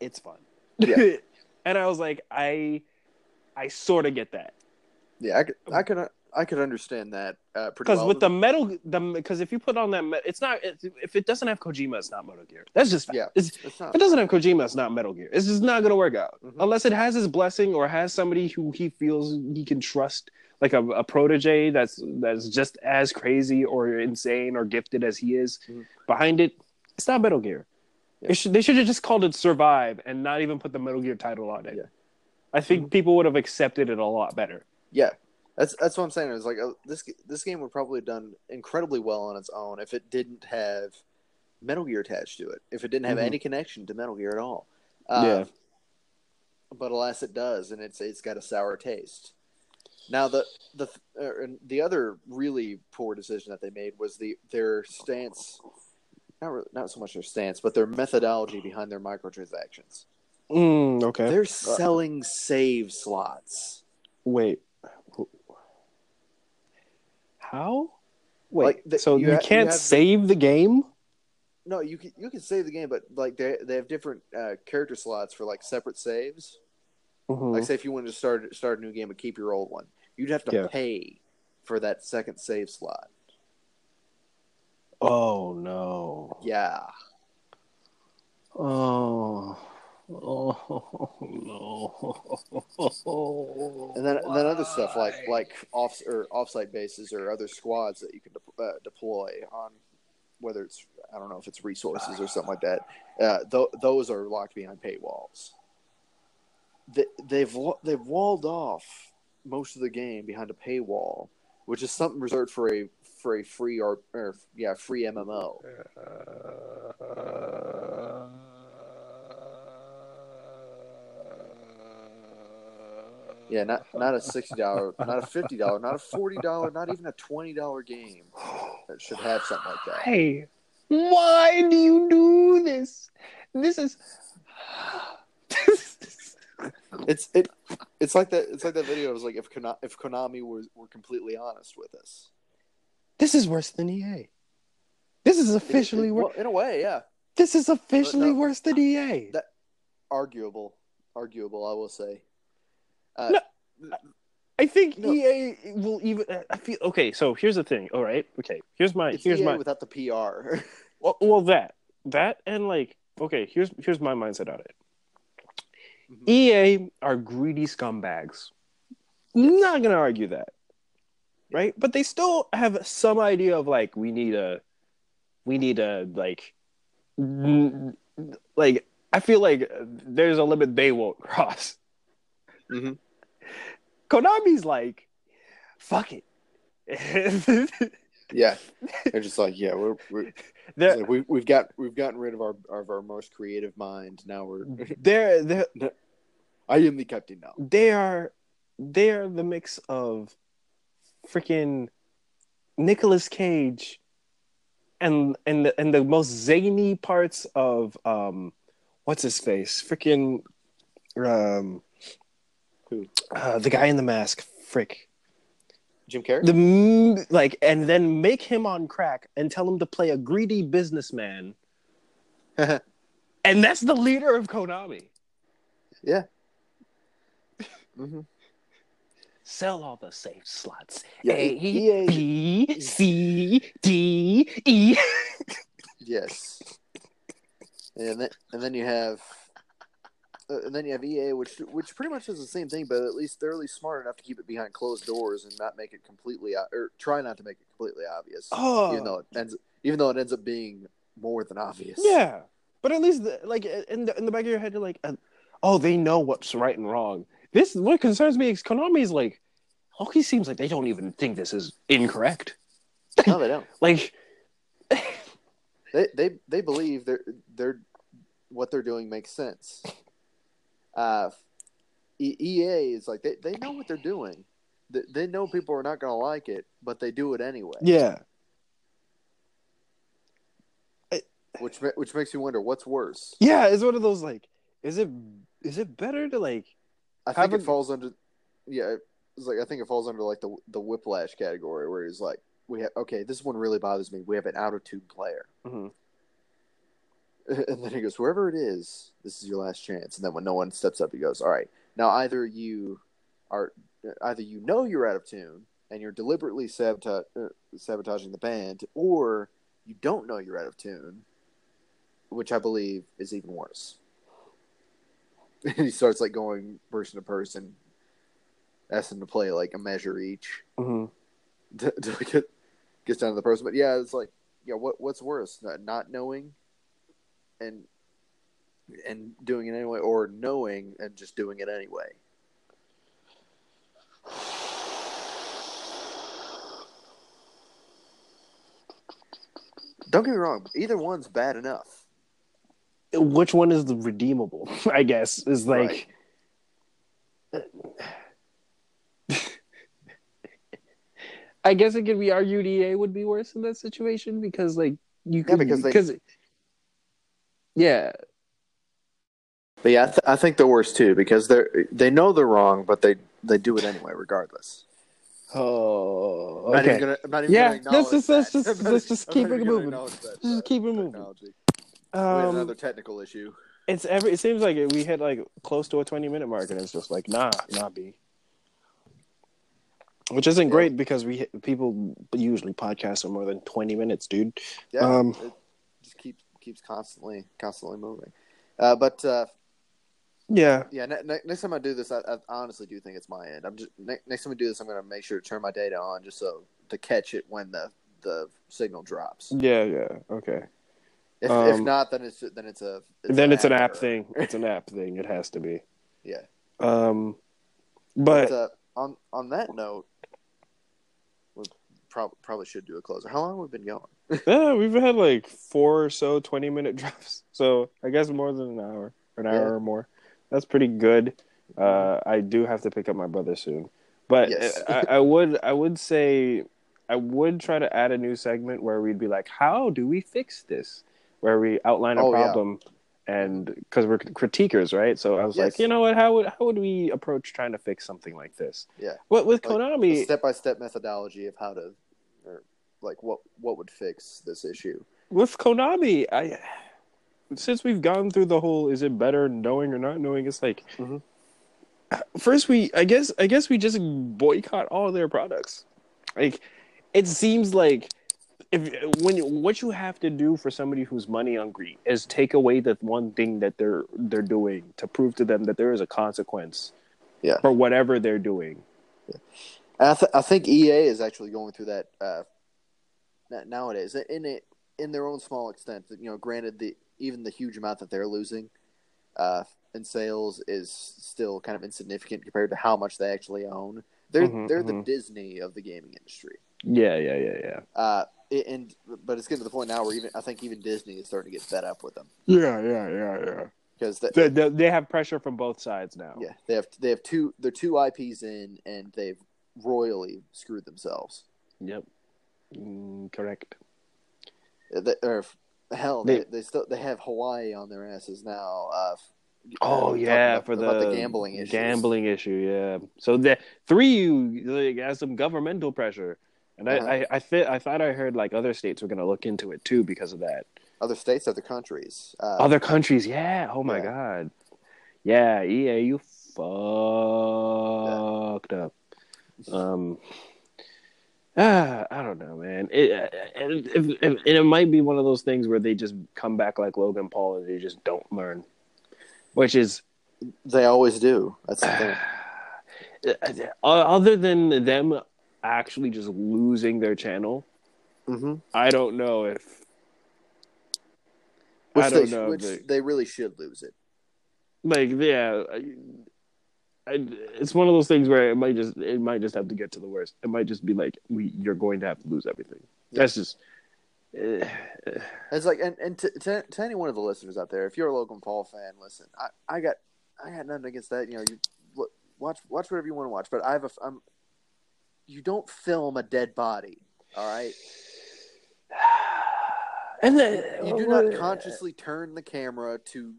It's fun." Yeah. *laughs* and I was like, I, I sort of get that. Yeah, I could I could I could understand that uh, Because well. with the metal, the because if you put on that, it's not. It, if it doesn't have Kojima, it's not Metal Gear. That's just. Yeah. It's, it's if it doesn't have Kojima, it's not Metal Gear. It's just not gonna work out Mhm. unless it has his blessing or has somebody who he feels he can trust, like a, a protege that's that's just as crazy or insane or gifted as he is Mhm. behind it. It's not Metal Gear. Yeah. Should, they should have just called it Survive and not even put the Metal Gear title on it. Yeah. I think people would have accepted it a lot better. Yeah, that's that's what I'm saying. It's like uh, this this game would probably have done incredibly well on its own if it didn't have Metal Gear attached to it. If it didn't have Mhm. any connection to Metal Gear at all. Uh, Yeah. But alas, it does, and it's it's got a sour taste. Now the the uh, the other really poor decision that they made was the their stance. Not really, not so much their stance, but their methodology behind their microtransactions. Mm, okay. They're selling save slots. Wait. How? Wait. Like, the- so you you, ha- can't have the- save the game? No, you can you can save the game, but like they they have different uh, character slots for like separate saves. Mhm. Like say if you wanted to start start a new game but keep your old one, you'd have to Yeah. pay for that second save slot. Oh no. Yeah, Oh. Oh no. and then and then other stuff like like off or offsite bases or other squads that you can de- uh, deploy on whether it's I don't know if it's resources or something like that. Uh, th- those are locked behind paywalls. They, they've they've walled off most of the game behind a paywall, which is something reserved for a for a free or, or yeah free MMO. Uh, yeah, not not a sixty dollar, not a fifty dollar, not a forty dollar, not even a twenty dollar game that should have something like that. Hey, why do you do this? This is. *laughs* It's it it's like that it's like that video. It was like if Konami, if Konami were were completely honest with us. This is worse than EA. This is officially It- it- worse. well, in a way, yeah, This is officially no. worse than EA. That- arguable, arguable. I will say. Uh, No, I think No. EA will even. I feel okay. So here's the thing. All right. Okay. Here's my. it's Here's EA my. without the PR. *laughs* Well, well, that that and like okay. Here's here's my mindset on it. Mhm. EA are greedy scumbags. Not gonna argue that, right? But they still have some idea of like we need a, we need a like, n- like I feel like there's a limit they won't *laughs* cross. Mhm. Konami's like, fuck it. *laughs* yeah, they're just like, yeah, we're, we're *laughs* like, we, we've got we've gotten rid of our of our most creative mind. Now we're they're, they're I am the captain now. they are they are the mix of freaking Nicolas Cage and and the, and the most zany parts of um what's his face? Freaking um Who? uh, the guy in the mask. Frick. Jim Carrey. The like and then make him on crack and tell him to play a greedy businessman. *laughs* And that's the leader of Konami. yeah. *laughs* hmm Sell all the safe slots. Yeah, A EA B C D E. Yes. And then and then you have uh, and then you have EA, which which pretty much does the same thing, but at least they're at least smart enough to keep it behind closed doors and not make it completely or try not to make it completely obvious. Oh. Even though it ends even though it ends up being more than obvious. Yeah, but at least the, like in the in the back of your head, you're like, uh, oh, they know what's right and wrong. This what concerns me is Konami's like, Hockey seems like they don't even think this is incorrect. No, they don't. *laughs* Like, They they they believe they're they're what they're doing makes sense. Uh, E- EA is like they, they know what they're doing. They, they know people are not going to like it, but they do it anyway. yeah, Which which makes you wonder what's worse. yeah, it's one of those like, is it is it better to like, I think it a- falls under yeah. It's like I think it falls under like the the whiplash category where he's like we have okay this one really bothers me. We have an out of tune player, Mhm. *laughs* and then he goes wherever it is, this is your last chance. And then when no one steps up, he goes all right now either you are either you know you're out of tune and you're deliberately sabota- uh, sabotaging the band, or you don't know you're out of tune, which I believe is even worse. *laughs* And he starts like going person to person, asking them to play like a measure each mhm. *laughs* to, to get gets down to the person. But yeah, it's like yeah, what what's worse, not, not knowing and and doing it anyway, or knowing and just doing it anyway. Don't get me wrong, either one's bad enough. which one is the redeemable? *laughs* I guess is like. I guess it could be argued EA would be worse in that situation because like you could yeah, because they- because yeah But yeah, I, th- I think the worst too because they they know they're wrong, but they they do it anyway regardless. oh I'm not even okay gonna, I'm not even Yeah, let's just- let's just- *laughs* not let's just keep it moving. that, Just uh, keep it moving. we had um another technical issue. it's every it seems like we hit like close to a 20 minute mark and it's just like nah nah b which isn't Yeah. great because we people usually podcast for more than 20 minutes dude Yeah, Um, it just keeps keeps constantly constantly moving. Uh, but uh, yeah yeah, ne- ne- next time I do this, I, I honestly do think it's my end. I'm just ne- next time we do this, I'm going to make sure to turn my data on just so to catch it when the the signal drops. yeah yeah okay If, if Um, not, then it's then it's a then it's an app error. thing it's an *laughs* app thing it has to be Yeah, um but, but uh, on on that note, we prob- probably should do a closer. How long have we been going? *laughs* yeah we've had like four or so 20 minute *laughs* drops so i guess more than an hour an hour Yeah. or more that's pretty good Uh, I do have to pick up my brother soon, but Yes. I, I would I would say I would try to add a new segment where we'd be like, how do we fix this? Where we outline a Oh, yeah. And because we're critiquers, right? So I was Yes. like, you know what? How would how would we approach trying to fix something like this? Yeah. What with Like, Konami? step by step methodology of how to, or like what what would fix this issue. with Konami, I since we've gone through the whole is it better knowing or not knowing, it's like Mhm. first we I guess I guess we just boycott all their products. Like it seems like if when you, what you have to do for somebody who's money hungry is take away the one thing that they're they're doing to prove to them that there is a consequence Yeah. for whatever they're doing. And I, th- I think EA is actually going through that uh, nowadays in it in their own small extent. You know, granted the even the huge amount that they're losing uh, in sales is still kind of insignificant compared to how much they actually own. They're Mhm, they're the mhm. Disney of the gaming industry. Yeah, yeah, yeah, yeah. Uh, it- and but it's getting to the point now where even I think even Disney is starting to get fed up with them Yeah, yeah, yeah, yeah. because they, They, they, they have pressure from both sides now. yeah they have they have two they're two IPs in and they've royally screwed themselves. Yep. Mm, correct. Uh, they- or, Hell, They- they, they still they have Hawaii on their asses now. Uh, Oh talking yeah, about- for the, the gambling gambling issue. Yeah. So the three you like, has some governmental pressure, and Uh-huh. I I I, th- I thought I heard like other states were going to look into it too because of that. Other states, other countries. Uh, Other countries, yeah. Oh my Yeah. god. Yeah, EA, you fucked up. Um. Ah, *sighs* I don't know, man. It, and, if, and it might be one of those things where they just come back like Logan Paul and they just don't learn, which is they always do. That's the thing. *sighs* other than them actually just losing their channel. hmm I don't know if Which, I don't they, know. which if they really should lose it. like, yeah, I, I, it's one of those things where it might just it might just have to get to the worst. It might just be like we you're going to have to lose everything. That's just. eh, It's like, and, and to, to, to any one of the listeners out there, if you're a Logan Paul fan, listen, I, I got, I got nothing against that. You know, you watch, watch whatever you want to watch, but I have a, I'm, you don't film a dead body. All right. *sighs* and then, You do not consciously turn the camera to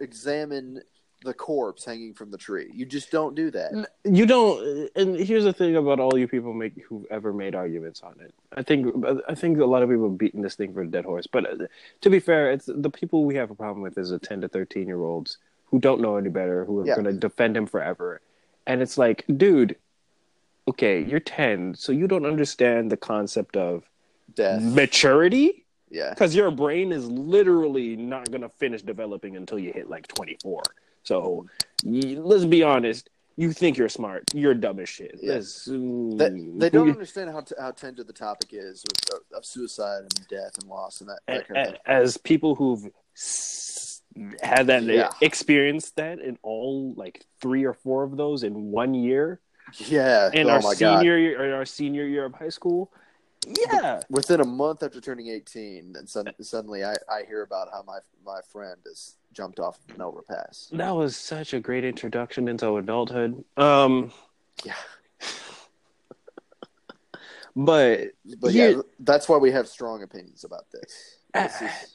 examine the corpse hanging from the tree. You just don't do that. You don't. And here's the thing about all you people make who've ever made arguments on it. I think I think a lot of people have beaten this thing for a dead horse. But uh, to be fair, it's the people we have a problem with is the 10 to 13 year olds who don't know any better, who are Yeah. going to defend him forever. And it's like, dude, okay, you're 10, so you don't understand the concept of Death. maturity Yeah. because your brain is literally not going to finish developing until you hit like 24. So y- let's be honest. You think you're smart. You're dumb as shit. Yeah. Mm, That, they don't understand how, t- how tender the topic is with, uh, of suicide and death and loss and that, that kind of thing. as people who've s- had that Yeah. experienced that in all like three or four of those in one year Yeah. in oh our my God. senior year our senior year of high school. Yeah, Within a month after turning 18, and sud- suddenly I, I hear about how my my friend has jumped off an overpass. that was such a great introduction into adulthood. Um, Yeah. *laughs* but But Here- yeah, that's why we have strong opinions about this. This Ah. is-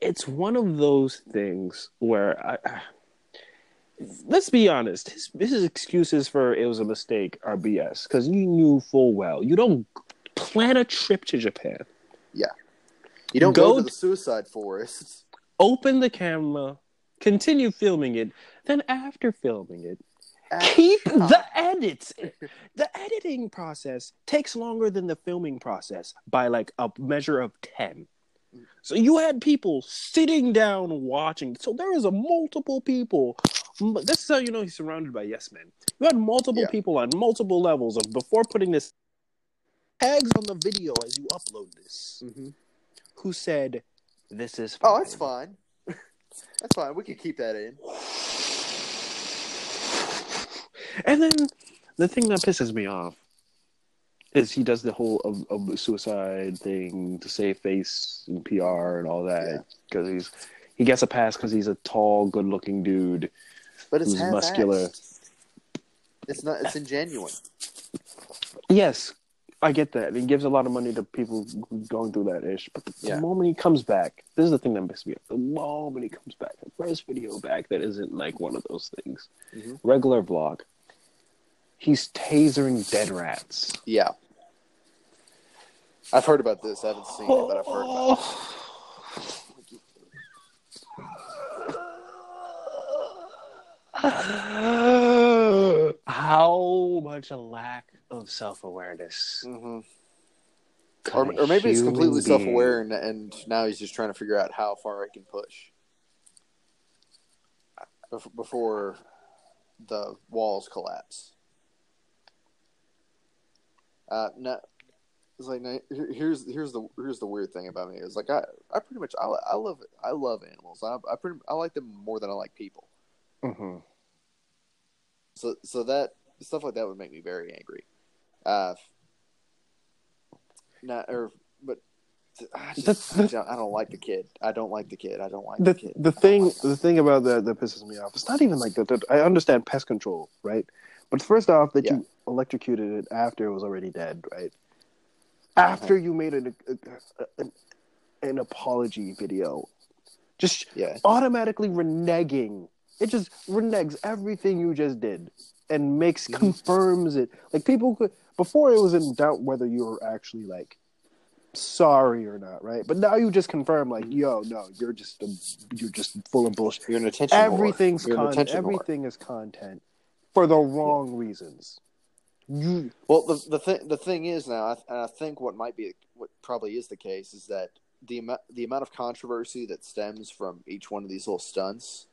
it's one of those things where I. Let's be honest. His, his excuses for it was a mistake are BS because you knew full well you don't plan a trip to Japan, Yeah. you don't go, Go to the suicide forest. open the camera, continue filming it, then after filming it, keep the edits. The editing process takes longer than the filming process by like a measure of 10. So you had people sitting down watching. So there was a multiple people. This is how you know he's surrounded by yes men. You had multiple Yeah. people on multiple levels of before putting this tags on the video as you upload this. Mhm. Who said this is fine. Oh, that's fine. *laughs* that's fine. We can keep that in. And then the thing that pisses me off is he does the whole of, of suicide thing to save face and PR and all that because he's he gets a pass because he's a tall, good-looking dude. But it's half-assed. muscular. It's not. It's ingenuine. Yes, I get that. He gives a lot of money to people going through that ish. But the, Yeah. moment he comes back, this is the thing that makes me up. The moment he comes back, the first video back that isn't like one of those things, Mhm. regular vlog. He's tasering dead rats. Yeah. I've heard about this. I haven't seen it, but I've heard about it. *laughs* How much a lack of self awareness. hmm Or, or maybe it's completely self-aware, and, and now he's just trying to figure out how far he can push. Before the walls collapse. Uh, no, it's like no, here's here's the here's the weird thing about me is like I, I pretty much I, I love I love animals. I I pretty I like them more than I like people. Hmm so so that stuff like that would make me very angry. Uh, not or but I, just, I, don't, I don't like the kid. I don't like the kid. I don't like the, The kid. the thing like the thing about that that pisses me off. It's not even like that. I understand pest control, right? But first off, that Yeah. you electrocuted it after it was already dead, right? After you made an, a, a, an apology video, just Yeah. automatically reneging. It just reneges everything you just did and makes Mhm. confirms it. Like people could before it was in doubt whether you were actually like sorry or not, right? But now you just confirm like, yo, no, you're just a, you're just full of bullshit. You're an attention. Everything's You're an con- attention whore. everything is content for the wrong reasons. You Well, the the thing the thing is now, I, and I think what might be what probably is the case is that the amount the amount of controversy that stems from each one of these little stunts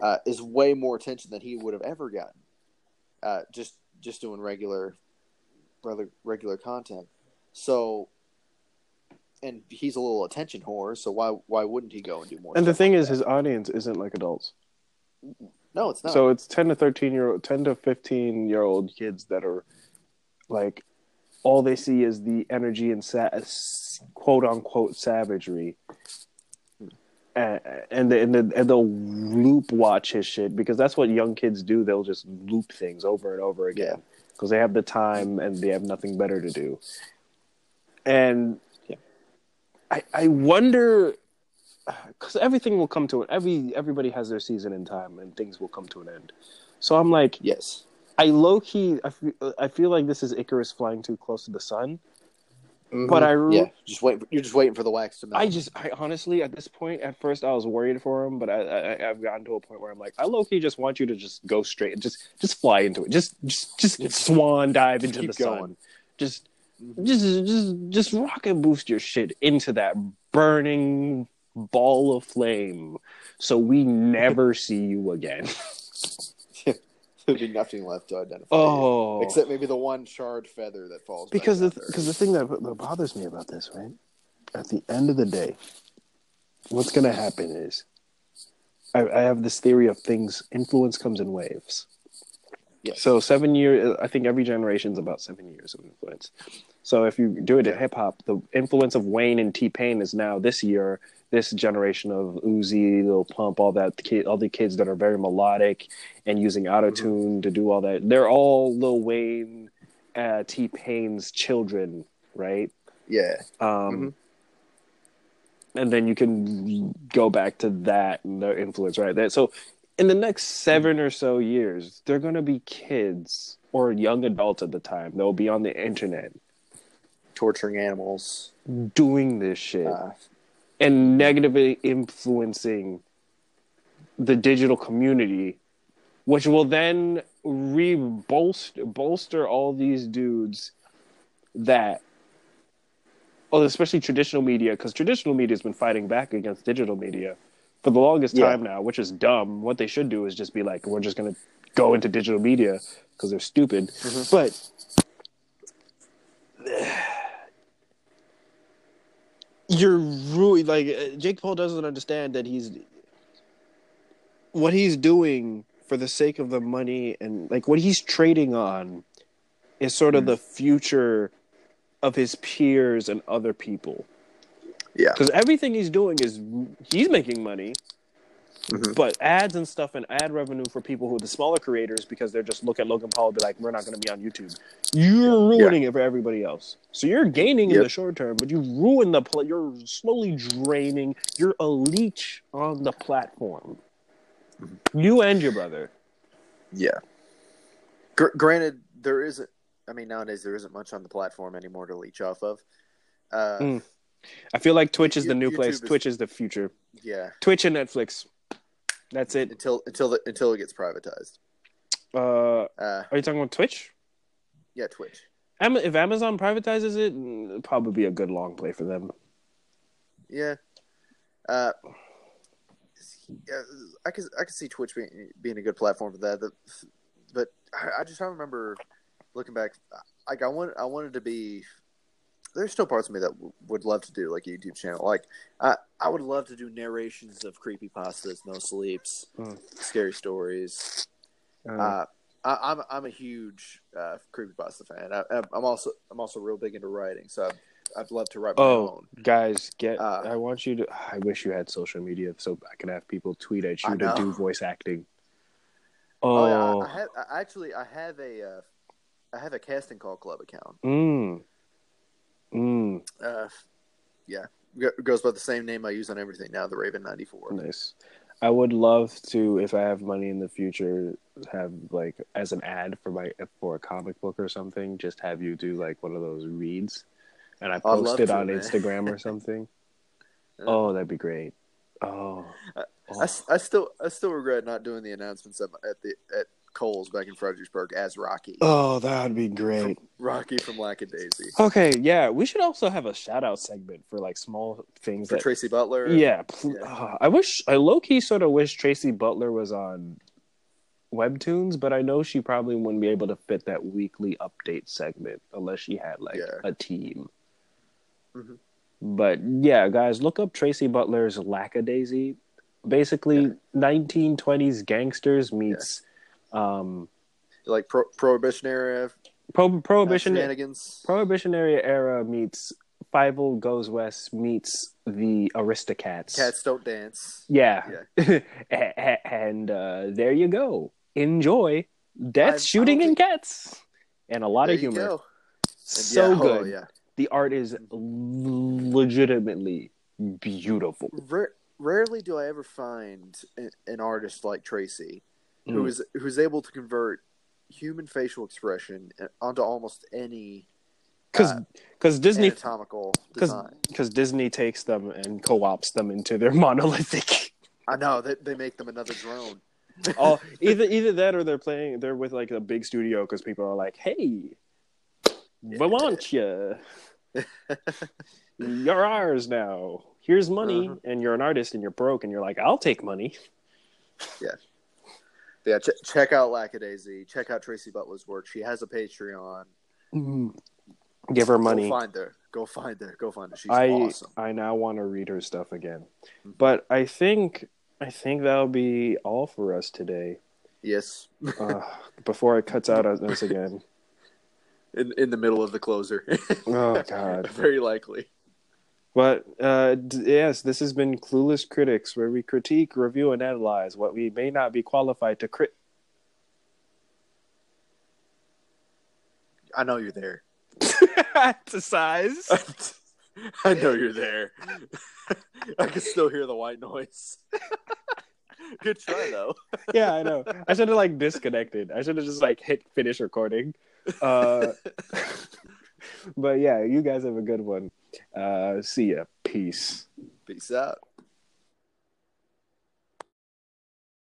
uh, is way more attention than he would have ever gotten. Uh, just just doing regular, regular regular content. So, and he's a little attention whore. So why why wouldn't he go and do more? and the thing like is, that? his audience isn't like adults. no, it's not. So it's ten to thirteen year old, ten to fifteen year old kids that are like all they see is the energy and sa- quote unquote savagery, and and, they, and, they, and they'll loop watch his shit because that's what young kids do. They'll just loop things over and over again because they have the time and they have nothing better to do. And Yeah. I I wonder because everything will come to an every everybody has their season in time and things will come to an end. So I'm like, yes, I low key, I feel, I feel like this is Icarus flying too close to the sun. But I, re- Mm-hmm. yeah, just wait. You're just waiting for the wax to melt. I just, I honestly, at this point, at first, I was worried for him, but I, I, I've gotten to a point where I'm like, I low key just want you to just go straight, and just, just fly into it, just, just, just swan dive Just into the going. sun, just, Mhm. just, just, just rocket boost your shit into that burning ball of flame, so we *laughs* never see you again. *laughs* There'd be nothing left to identify. Oh, you. except maybe the one charred feather that falls. back because the because the thing that, that bothers me about this, right? At the end of the day, what's going to happen is, I, I have this theory of things. Influence comes in waves. Yes. So seven years. I think every generation is about seven years of influence. So if you do it in hip hop, the influence of Wayne and T-Pain is now this year. This generation of Uzi, Lil Pump, all that kid, all the kids that are very melodic and using auto tune to do all that. They're all Lil Wayne, uh, T-Pain's children, right? yeah, Um, And then you can go back to that and their influence, right? That so in the next seven or so years, they're going to be kids or young adults at the time. They'll be on the internet torturing animals. doing this shit Uh, and negatively influencing the digital community, which will then re bolster all these dudes that, oh, especially traditional media, because traditional media has been fighting back against digital media for the longest Yeah. time now, which is dumb. What they should do is just be like, we're just gonna go into digital media because they're stupid. Mhm. But you're really like uh, Jake Paul doesn't understand that he's what he's doing for the sake of the money and like what he's trading on is sort of Mm. the future of his peers and other people. Yeah, because everything he's doing is he's making money Mhm. but ads and stuff and ad revenue for people who are the smaller creators because they're just look at Logan Paul and be like, we're not going to be on YouTube. You're ruining it for everybody else. So you're gaining in the short term, but you ruin the pl- you're slowly draining. You're a leech on the platform. Mm-hmm. You and your brother. yeah. Gr- granted, there isn't. I mean, nowadays there isn't much on the platform anymore to leech off of. Uh, Mm. I feel like Twitch is the new YouTube place. is- Twitch is the future. Yeah, Twitch and Netflix. That's it. until until the, until it gets privatized. Uh, Uh, are you talking about Twitch? yeah, Twitch. If Amazon privatizes it, it'd probably be a good long play for them. Yeah. Uh, yeah, I could I could see Twitch being being a good platform for that. The, but I, I just don't remember looking back. Like I want I wanted to be. There's still parts of me that w- would love to do like a YouTube channel. Like I I would love to do narrations of creepy pastas, no sleeps, Mm. scary stories. Uh, Uh, I, I'm I'm a huge uh, creepypasta fan. I, I'm also I'm also real big into writing, so I'd, I'd love to write my Oh, own. guys, get! Uh, I want you to. I wish you had social media so I can have people tweet at I you to know. do voice acting. Oh, Oh, yeah, I, I have I, actually I have a uh, I have a casting call club account. mm. Uh, yeah, Go- goes by the same name I use on everything now, the Raven ninety four. Nice. I would love to, if I have money in the future, have like as an ad for my for a comic book or something. Just have you do like one of those reads, and I post it to, on man. Instagram or something. *laughs* oh, that'd be great. Oh, I, oh. s- I still I still regret not doing the announcements at, at the at Cole's back in Fredericksburg as Rocky. oh, that'd be great. Rocky from Lackadaisy. Okay, yeah, we should also have a shout out segment for like small things For that. Tracy Butler. yeah, pl- Yeah. ah, I wish I low key sort of wish Tracy Butler was on webtoons, but I know she probably wouldn't be able to fit that weekly update segment unless she had like Yeah. a team. Mhm. But yeah, guys, look up Tracy Butler's Lackadaisy. Basically, Yeah. 1920s gangsters meets um, Like pro- Prohibition era pro- prohibition shenanigans. Prohibitionary era meets Fievel Goes West meets the Aristocats. Cats don't dance. Yeah. *laughs* and uh, there you go. Enjoy death, I- I shooting, and cats. And a lot There of you humor. go. So yeah, oh, good. yeah. The art is legitimately beautiful. Ra- rarely do I ever find an artist like Tracy who Mm. is who's able to convert human facial expression onto almost any Because uh, because Disney anatomical because Disney takes them and co-ops them into their *laughs* monolithic. I know they they make them another drone. *laughs* oh, *laughs* either either that or they're playing. They're with like a big studio because people are like, "Hey, we want you. You're ours now. Here's money, Uh-huh. and you're an artist, and you're broke, and you're like, I'll take money." Yeah, ch- check out Lackadaisy. Check out Tracy Butler's work. She has a Patreon. Give her money. Go find her. Go find her. Go find her. She's I awesome. I now want to read her stuff again, Mhm. but I think I think that'll be all for us today. Yes, Uh, before it cuts out on us again. *laughs* in in the middle of the closer. Oh *laughs* God. Very likely. But uh, yes, this has been Clueless Critics, where we critique, review, and analyze what we may not be qualified to crit. I know you're there. *laughs* to size. *laughs* I know you're there. *laughs* I can still hear the white noise. Good try though. yeah, I know. I should have like disconnected. I should have just like hit finish recording. Uh, but yeah, you guys have a good one. Uh, see ya. Peace. Peace out.